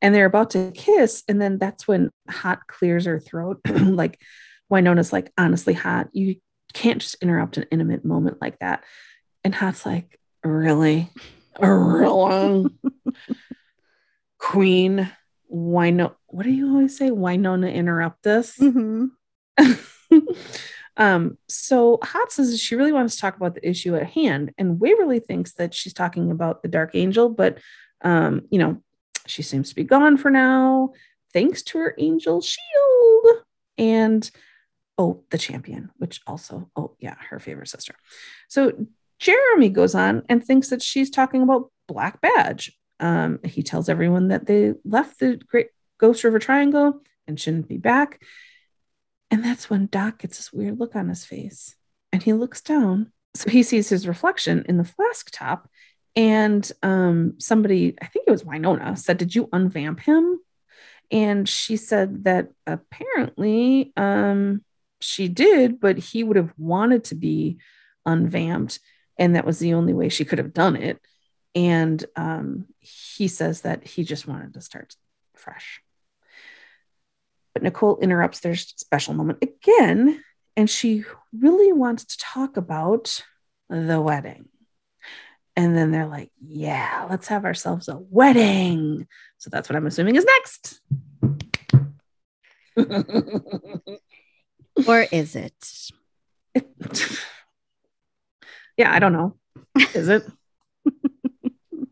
And they're about to kiss. And then that's when Haught clears her throat. like Wynonna's like, honestly, Haught, you can't just interrupt an intimate moment like that. And Haught's like, Really? Really? Queen Wynonna. What do you always say? Wynonna interrupt us. Mhm. um, so Haught says she really wants to talk about the issue at hand, and Waverly thinks that she's talking about the Dark Angel, but um, you know, she seems to be gone for now, thanks to her angel shield and oh, the champion, which also, oh yeah, her favorite sister. So Jeremy goes on and thinks that she's talking about Black Badge. Um, he tells everyone that they left the Great Ghost River Triangle and shouldn't be back. And that's when Doc gets this weird look on his face and he looks down. So he sees his reflection in the flask top. And um, somebody, I think it was Winona, said, Did you unvamp him? And she said that apparently um, she did, but he would have wanted to be unvamped. And that was the only way she could have done it. And um, he says that he just wanted to start fresh. But Nicole interrupts their special moment again, and she really wants to talk about the wedding. And then they're like, yeah, let's have ourselves a wedding. So that's what I'm assuming is next. Or is it? yeah, I don't know. Is it? it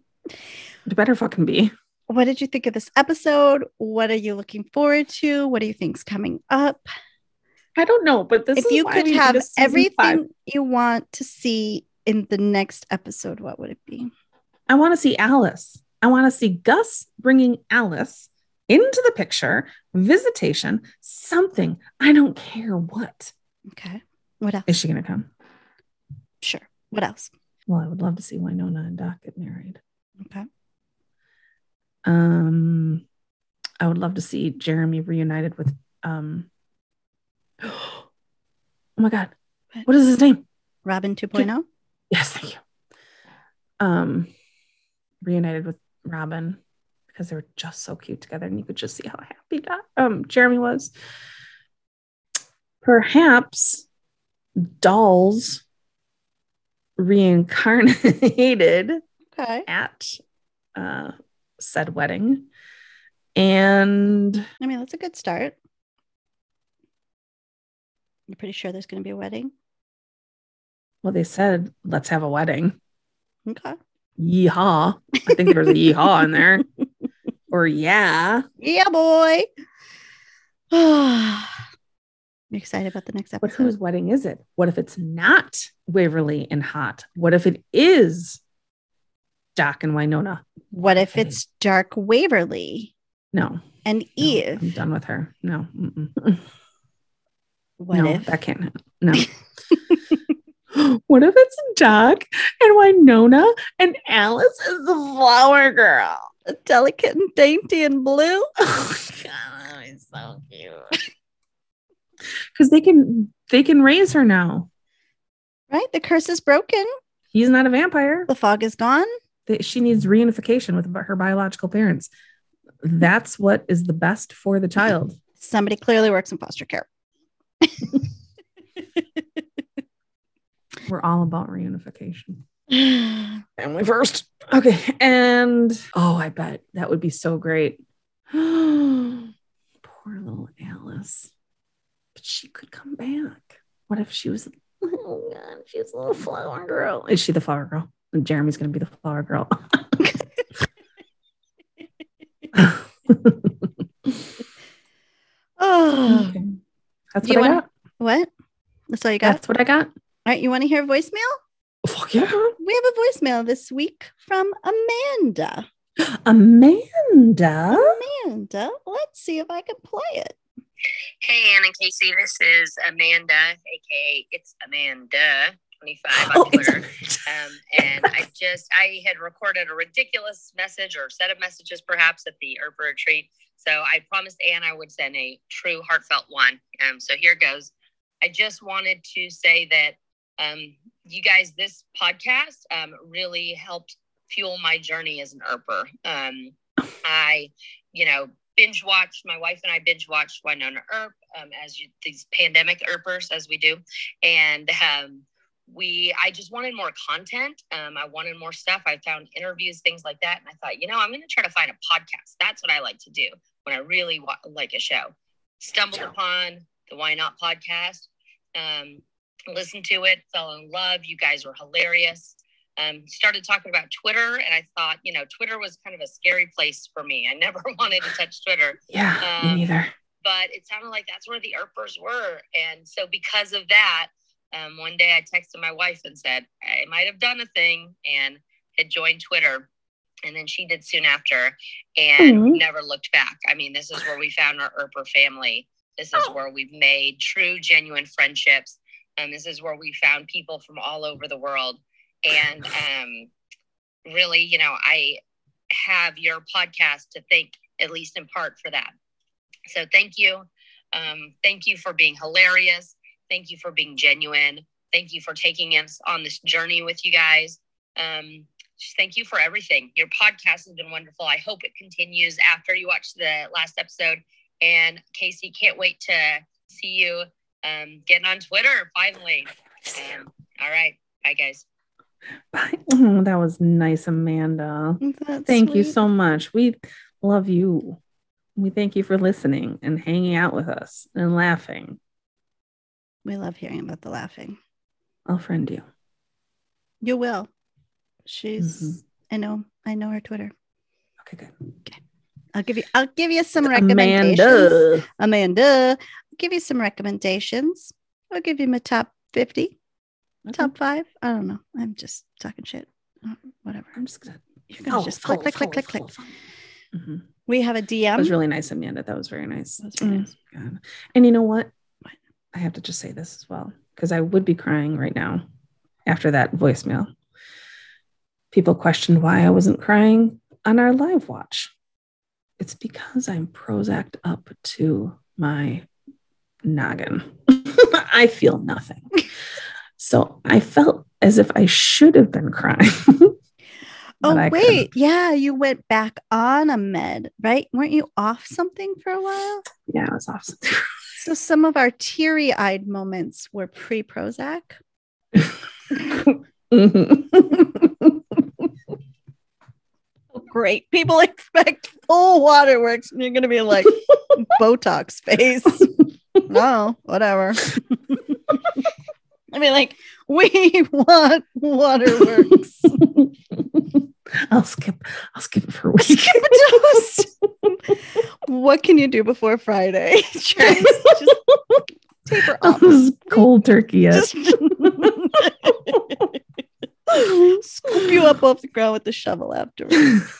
better fucking be. What did you think of this episode? What are you looking forward to? What do you think's coming up? I don't know, but this if you could have everything five. you want to see in the next episode, what would it be? I want to see Alice. I want to see Gus bringing Alice into the picture, visitation, something. I don't care what. Okay. What else? Is she going to come? Sure. What else? Well, I would love to see Wynonna and Doc get married. Okay. Um, I would love to see Jeremy reunited with um. Oh my God, what is his name? Robin oh? 2.0? Yes, thank you. Um, reunited with Robin because they were just so cute together, and you could just see how happy um Jeremy was. Perhaps dolls reincarnated Okay. at uh, said wedding. And I mean, that's a good start. You're pretty sure there's going to be a wedding? well, they said, let's have a wedding. Okay. Yeehaw. I think there was a yeehaw in there. Or yeah. Yeah, boy. Oh You excited about the next episode. But episode? whose wedding is it? What if it's not Waverly and Haught? What if it is Doc and Wynonna? what if it's Dark Waverly No. and no, Eve? I'm done with her. No. mm-mm. what no, if that can't happen. No. what if it's Doc and Wynonna and Alice is the flower girl? delicate and dainty and blue? Oh God, that is so cute. Because they can they can raise her now. Right? The curse is broken. He's not a vampire. The fog is gone. That she needs reunification with her biological parents. That's what is the best for the child. Somebody clearly works in foster care. We're all about reunification. Family first. Okay. And oh, I bet that would be so great. Poor little Alice. But she could come back. What if she was, oh God, she's a little flower girl? Is she the flower girl? And Jeremy's going to be the flower girl. oh, Okay. That's what you I wanna- got. what? That's all you got? That's what I got. All right, you want to hear a voicemail? Fuck yeah. We have a voicemail this week from Amanda. Amanda. Amanda, let's see if I can play it. Hey, Ann and Casey, this is Amanda, aka It's Amanda, 25 on Oh, Twitter. Um, and I just, I had recorded a ridiculous message or set of messages perhaps at the Urba retreat. So I promised Anne I would send a true heartfelt one. Um, so here goes. I just wanted to say that um, you guys, this podcast um, really helped fuel my journey as an Earper. Um, I, you know, binge watched, my wife and I binge watched Wynonna Earp um, as you, these pandemic Earpers, as we do. And um, we i just wanted more content um, i wanted more stuff i found interviews things like that and i thought you know i'm going to try to find a podcast that's what i like to do when i really wa- like a show stumbled upon the why not podcast um, listened to it fell in love you guys were hilarious um, started talking about twitter and i thought you know twitter was kind of a scary place for me i never wanted to touch twitter Yeah, Um, me neither. but it sounded like that's where the Earpers were. And so because of that, um, one day I texted my wife and said, I might have done a thing and had joined Twitter. And then she did soon after and Mhm. never looked back. I mean, this is where we found our Earper family. This is Oh. where we've made true, genuine friendships. And this is where we found people from all over the world. And um, really, you know, I have your podcast to thank, at least in part, for that. So thank you. Um, thank you for being hilarious. Thank you for being genuine. Thank you for taking us on this journey with you guys. Um, just thank you for everything. Your podcast has been wonderful. I hope it continues after you watch the last episode. And Casey, can't wait to see you um, getting on Twitter finally. Um, all right. Bye, guys. Bye. Oh, that was nice, Amanda. That's Thank you so much. We love you. We thank you for listening and hanging out with us and laughing. We love hearing about the laughing. I'll friend you. You will. She's. Mhm. I know. I know her Twitter. Okay, good. Okay. I'll give you. I'll give you some recommendations. Amanda. Amanda. I'll give you some recommendations. I'll give you my top fifty, Okay. top five. I don't know. I'm just talking shit. Uh, Whatever. I'm just gonna You're gonna just click, click, click, click, click. Mhm. We have a That DM. was really nice, Amanda. That was very nice. That was very Mm, nice. God. And you know what? I have to just say this as well because I would be crying right now after that voicemail. People questioned why I wasn't crying on our live watch. It's because I'm Prozac up to my noggin. I feel nothing. So I felt as if I should have been crying. Oh wait, couldn't. yeah, you went back on a med, right? Weren't you off something for a while? Yeah, it was awesome. So some of our teary-eyed moments were pre-Prozac. Mhm. Oh, great. People expect full waterworks, and you're gonna be like Botox face. no, whatever. I mean, like, we want waterworks. I'll skip. I'll skip it for a week. What can you do before Friday? just, just taper I off. cold turkey. Yes. Just scoop you up off the ground with the shovel afterwards.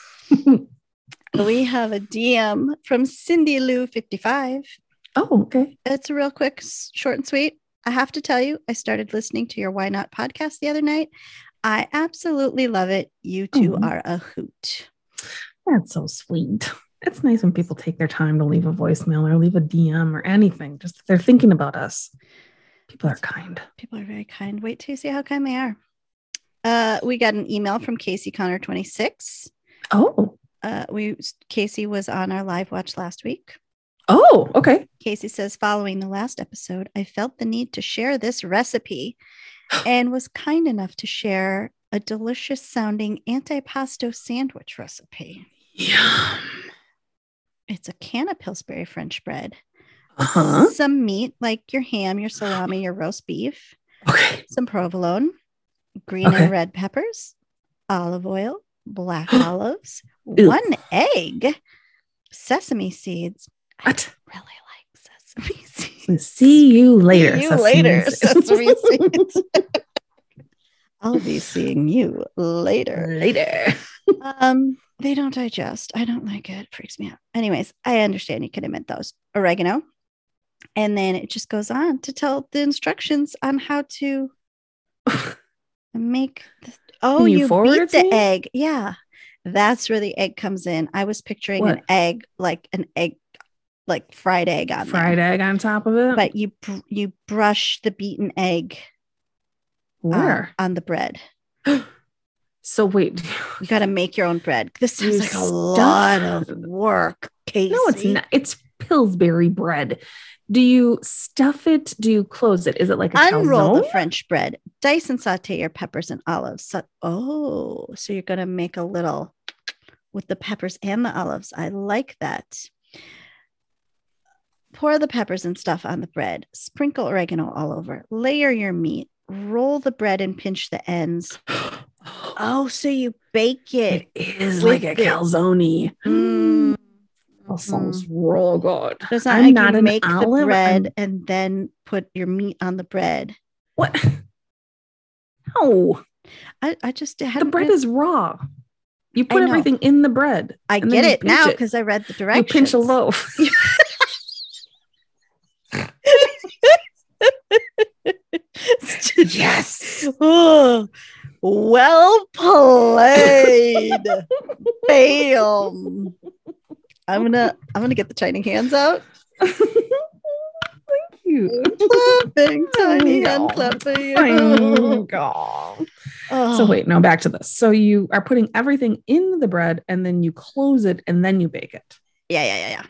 we have a DM from Cindy Lou 55. oh, okay. It's a real quick, short and sweet. I have to tell you, I started listening to your Why Not podcast the other night. I absolutely love it. You 2 Aw. are a hoot. That's so sweet. It's nice when people take their time to leave a voicemail or leave a DM or anything. Just they're thinking about us. People are kind. People are very kind. Wait till you see how kind they are. Uh, we got an email from Casey Connor 26. Oh. Uh, we Casey was on our live watch last week. Oh, okay. Casey says, following the last episode, I felt the need to share this recipe and was kind enough to share a delicious sounding antipasto sandwich recipe. Yum. It's a can of Pillsbury French bread, Uh-huh. some meat like your ham, your salami, your roast beef, Okay. some provolone, green Okay. and red peppers, olive oil, black olives, one egg, sesame seeds. I really like sesame seeds. See you later. See you later. I'll be seeing you later. later. Um, they don't digest. I don't like it. Freaks me out. Anyways, I understand you can omit those. Oregano. And then it just goes on to tell the instructions on how to make the, oh Can you you, beat the me? egg. Yeah. That's where the egg comes in. I was picturing an egg like an egg like fried egg on Fried there. egg on top of it. But you you brush the beaten egg Where? on the bread. so wait. You got to make your own bread. This sounds like a lot of work, Casey. No, it's not. It's Pillsbury bread. Do you stuff it? Do you close it? Is it like a Unroll the? French bread. Dice and saute your peppers and olives. So, oh, so you're going to make a little with the peppers and the olives. I like that. Pour the peppers and stuff on the bread. Sprinkle oregano all over. Layer your meat. Roll the bread and pinch the ends. Oh, so you bake it. it is like a the- calzone. Mm. That sounds real good. Does not I'm like not you an make the bread I'm- and then put your meat on the bread. What? No, I, I just the hadn't bread read- is raw. You put everything in the bread. I get it now because I read the directions. You pinch a loaf. yes. Oh, well played. Bam. I'm gonna I'm gonna get the tiny hands out. Thank you. Clapping, tiny hand No. clapping. Thank God. Oh, So wait, now back to this. So you are putting everything in the bread and then you close it and then you bake it. Yeah, yeah, yeah, yeah.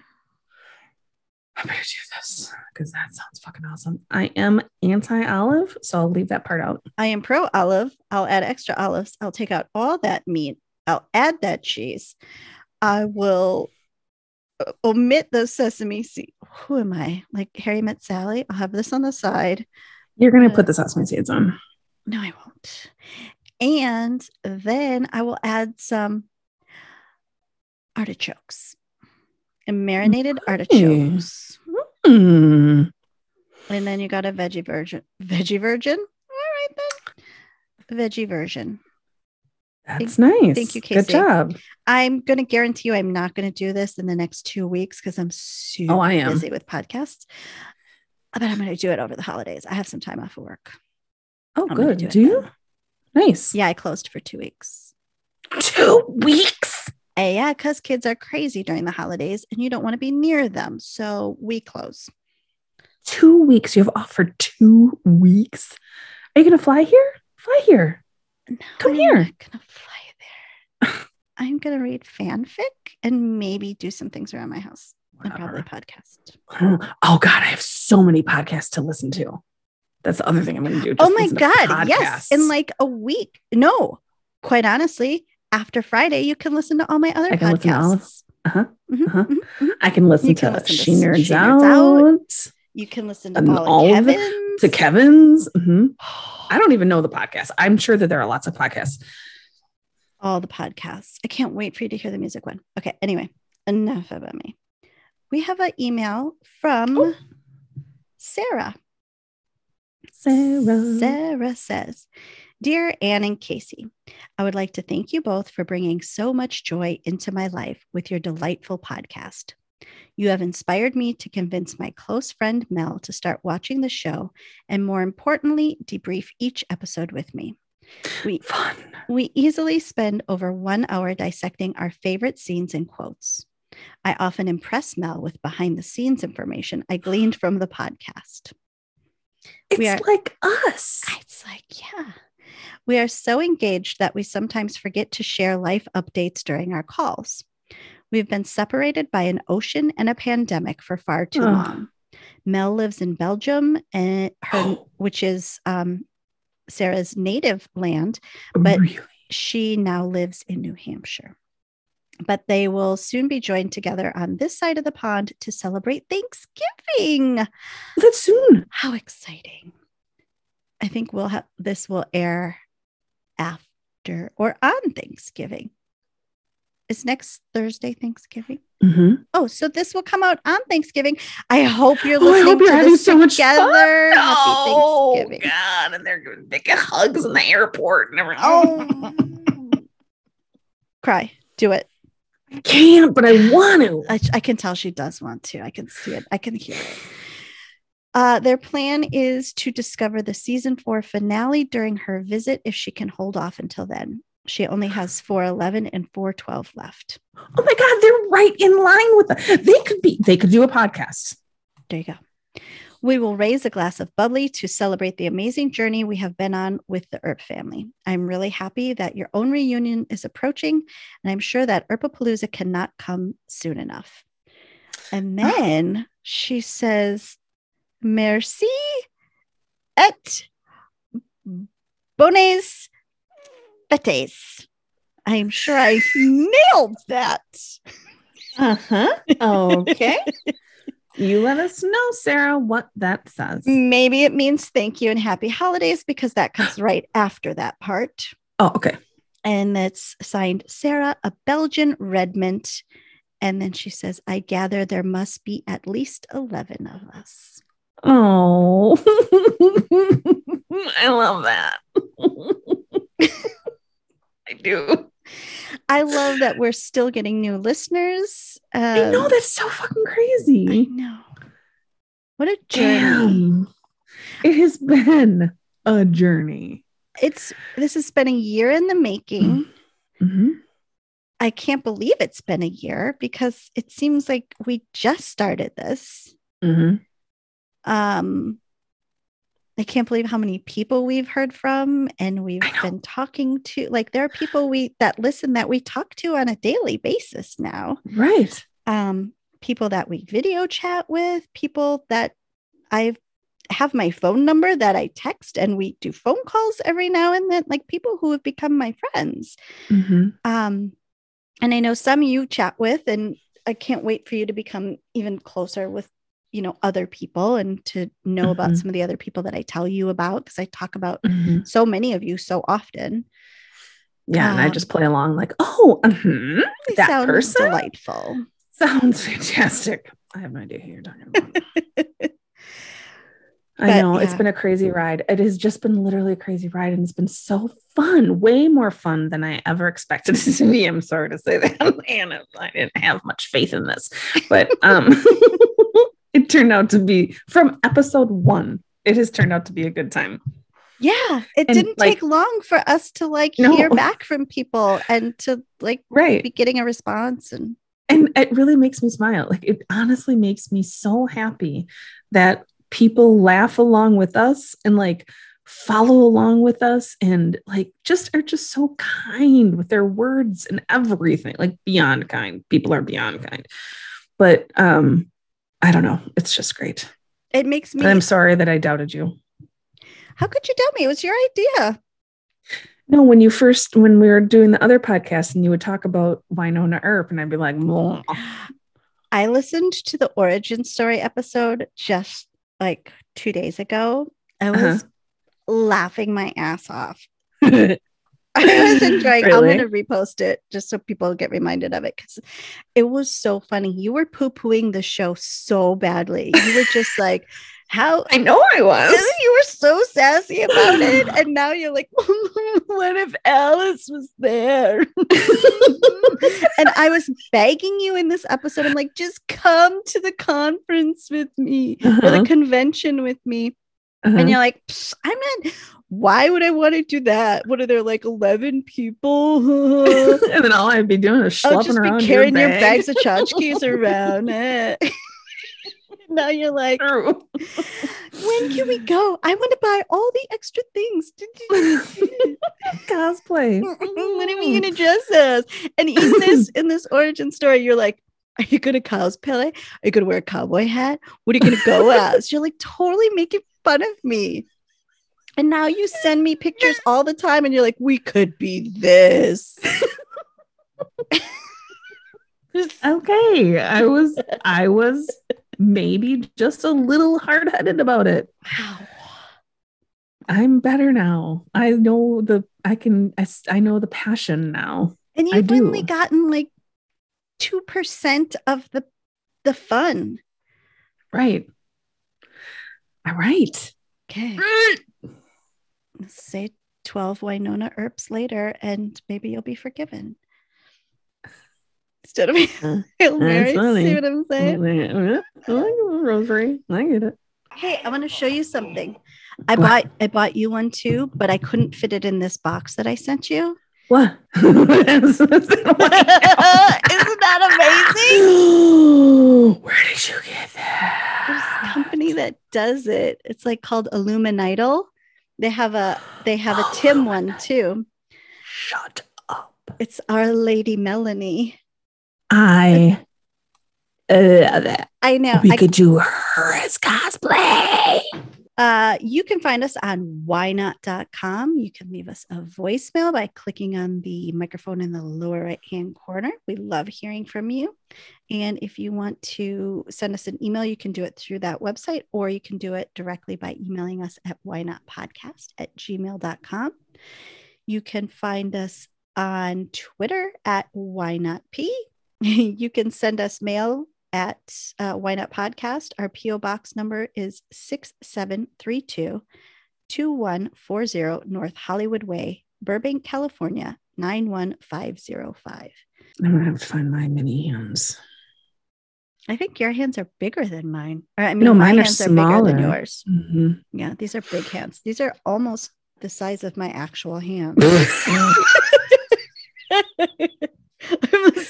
I better do this because that sounds fucking awesome. I am anti-olive, so I'll leave that part out. I am pro olive. I'll add extra olives. I'll take out all that meat. I'll add that cheese. I will uh, omit the sesame seed. Who am I? Like Harry met Sally. I'll have this on the side. You're gonna Uh, put the sesame seeds on. No, I won't. And then I will add some artichokes and marinated artichokes. Hmm. And then you got a veggie version. Veggie virgin? All right then. Veggie version. That's nice. thank you, Casey. Good job. I'm going to guarantee you I'm not going to do this in the next two weeks because I'm super Oh, I am. busy with podcasts. But I'm going to do it over the holidays. I have some time off of work. Oh, I'm good. do Do, you? Nice. Yeah, I closed for two weeks. Two weeks. Uh, yeah, because kids are crazy during the holidays and you don't want to be near them. So we close. Two weeks. You have off for two weeks. Are you gonna fly here? Fly here. No, Come I'm here. not gonna fly there. I'm gonna read fanfic and maybe do some things around my house and probably podcast. Oh God, I have so many podcasts to listen to. That's the other thing I'm gonna do. Oh my god, yes! In like a week. No, quite honestly, after Friday, you can listen to all my other I can listen to all of- podcasts. Uh-huh, Mhm, uh-huh. mhm, mhm. I can listen You to can listen to She Nerds She Nerds Out, Out. You can listen to And all, all of Kevin's. to Kevin's. Mhm. I don't even know the podcast. I'm sure that there are lots of podcasts. all the podcasts. I can't wait for you to hear the music one. Okay, anyway, enough about me. We have an email from Oh. Sarah. Sarah. Sarah says, Dear Anne and Casey, I would like to thank you both for bringing so much joy into my life with your delightful podcast. You have inspired me to convince my close friend Mel to start watching the show and, more importantly, debrief each episode with me. We Fun. we easily spend over one hour dissecting our favorite scenes and quotes. I often impress Mel with behind the scenes information I gleaned from the podcast. It's are- like us. It's like, yeah. We are so engaged that we sometimes forget to share life updates during our calls. We've been separated by an ocean and a pandemic for far too Ugh. long. Mel lives in Belgium, and her, which is um, Sarah's native land. but- really? She now lives in New Hampshire. But they will soon be joined together on this side of the pond to celebrate Thanksgiving. That's soon. How exciting. I think we'll have this will air after or on Thanksgiving. Is next Thursday Thanksgiving? Mhm. Oh, so this will come out on Thanksgiving. I hope you're Oh, I listening hope you're to having so much fun. together. Oh, Happy Thanksgiving. God. And they're giving big hugs in the airport and everything. Oh. Cry. Do it. I can't, but I want to. I, I can tell she does want to. I can see it. I can hear it. Uh, their plan is to discover the season four finale during her visit if she can hold off until then. She only has 411 and 412 left. Oh my God, they're right in line with the. They could be. They could do a podcast. There you go. We will raise a glass of bubbly to celebrate the amazing journey we have been on with the Earp family. I'm really happy that your own reunion is approaching, and I'm sure that Erpapalooza cannot come soon enough. And then she says, Merci et bonnes fêtes. I'm sure I nailed that. Uh huh. Okay. you let us know, Sarah, what that says. Maybe it means thank you and happy holidays because that comes right after that part. Oh, okay. And it's signed Sarah, a Belgian Redmond. And then she says, I gather there must be at least 11 of us. Oh, I love that. I do. I love that we're still getting new listeners. Um, I know that's so fucking crazy. I know. What a journey. Damn. It has been a journey. It's this has been a year in the making. Mhm. I can't believe it's been a year because it seems like we just started this. Mhm. Um i can't believe how many people we've heard from and we've been talking to like there are people we that listen that we talk to on a daily basis now Right. um people that we video chat with people that i have my phone number that i text and we do phone calls every now and then like people who have become my friends Mhm. um and i know some you chat with and i can't wait for you to become even closer with you know other people and to know about Mhm. some of the other people that i tell you about because i talk about Mhm. so many of you so often Yeah, and I Um, just play along like, oh, mhm, they that person delightful sounds fantastic. I have no idea who you're talking about. I know it's been a crazy ride. It has just been literally a crazy ride, and it's been so fun, way more fun than I ever expected it to be. I'm sorry to say that, and I didn't have much faith in this, but um, it turned out to be from episode one. It has turned out to be a good time. yeah it And, didn't like- take long for us to like No. hear back from people and to like Right. be getting a response and and it really makes me smile like it honestly makes me so happy that people laugh along with us and like follow along with us and like just are just so kind with their words and everything like beyond kind people are beyond kind but um i don't know it's just great it makes me and i'm sorry that i doubted you how could you doubt me it was your idea no when you first when we were doing the other podcast and you would talk about wynonna earp and i'd be like "Mwah." I listened to the origin story episode just like two days ago. I was Uh-huh. laughing my ass off. I was enjoying. I'm going to repost it just so people get reminded of it because it was so funny. You were poo pooing the show so badly. You were just like, how? i know i was you were so sassy about it, and now you're like, "What if Alice was there?" and I was begging you in this episode. I'm like, just come to the conference with me or Uh-huh, the convention with me. Uh-huh. And you're like, I'm not. Why would I want to do that? What are there like 11 people? and then all I'd be doing is I'll just be carrying your, bag. bags of tchotchkes around. Now you're like, True. when when can we go? I want to buy all the extra things. Cosplay. what are we gonna dress as? And in this in this origin story, you're like, are you gonna cosplay? Are you gonna wear a cowboy hat? What are you gonna go as? You're like totally making fun of me. And now you send me pictures all the time, and you're like, we could be this. Okay. I was I was maybe just a little hard-headed about it. Wow. I'm better now. I know the I can I, I know the passion now. And you've only gotten like two percent of the the fun. Right. All right. Okay. Say 12 Wynonna Earps later, and maybe you'll be forgiven. Instead of Hail Mary. funny. See what I'm saying? Oh, Rosary. I get it. Hey, I want to show you something. I What? bought I bought you one too, but I couldn't fit it in this box that I sent you. What? Isn't that amazing? Where did you get that? There's a company that does it. It's like called Illuminidol. They have a they have a Tim one too. Shut up. It's Our Lady Melanie. I love it. I know. We I could do her as cosplay. Uh, you can find us on whynot.com. You can leave us a voicemail by clicking on the microphone in the lower right hand corner. We love hearing from you. And if you want to send us an email, you can do it through that website or you can do it directly by emailing us at whynotpodcast at gmail.com. You can find us on Twitter at whynotp. you can send us mail at uh, Why Not Podcast. Our P.O. Box number is 6732 2140 North Hollywood Way, Burbank, California, 91505. I'm gonna have to find my mini hands. I think your hands are bigger than mine. Or, I mean, No, my mine are hands are, bigger than smaller. yours. Mhm. Yeah, these are big hands. These are almost the size of my actual hands.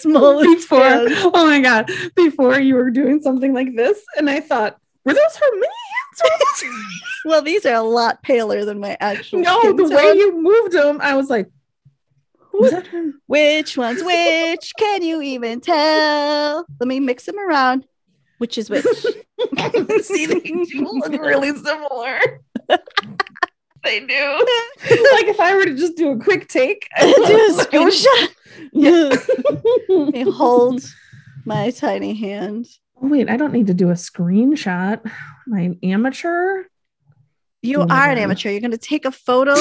I'm smallest Before, hand. oh my god! Before you were doing something like this, and I thought, were those her mini hands? Well, these are a lot paler than my actual. no, skin the way you moved them, I was like, was that her? Which one's which? Can you even tell? Let me mix them around. Which is which? See, they do look really similar. They do. like if I were to just do a quick take, do a screenshot. Yeah. Let me hold my tiny hand. Oh, wait, I don't need to do a screenshot. Am I an amateur? You Do are an amateur. You're going to take a photo.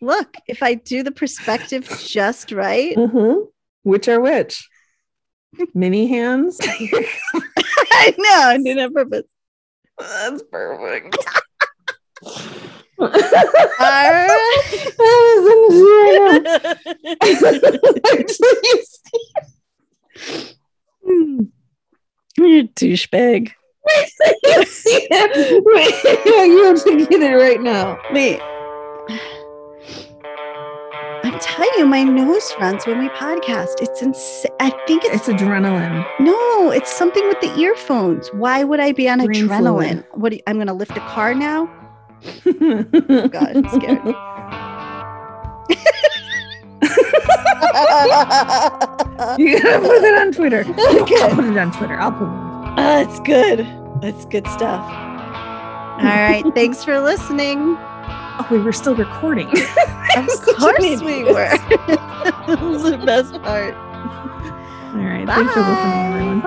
Look, if I do the perspective just right, Uh-huh. Which are which? Mini hands? I know I did it on purpose. That's perfect. All right. You're a douchebag. you see it. Wait, you have to get it right now. Wait. I'm telling you, my nose runs when we podcast. It's insane. I think it's It's adrenaline. no, it's something with the earphones. Why would I be on Brain adrenaline? fluid. What? You, I'm going to lift a car now. Oh God, I'm scared. You gotta put it on Twitter. Okay. I'll put it on Twitter. I'll put it. on- Ah, it's good. It's good stuff. All right. Thanks for listening. Oh, we were still recording. Of course we were. this is the best part. All right. Thanks for listening.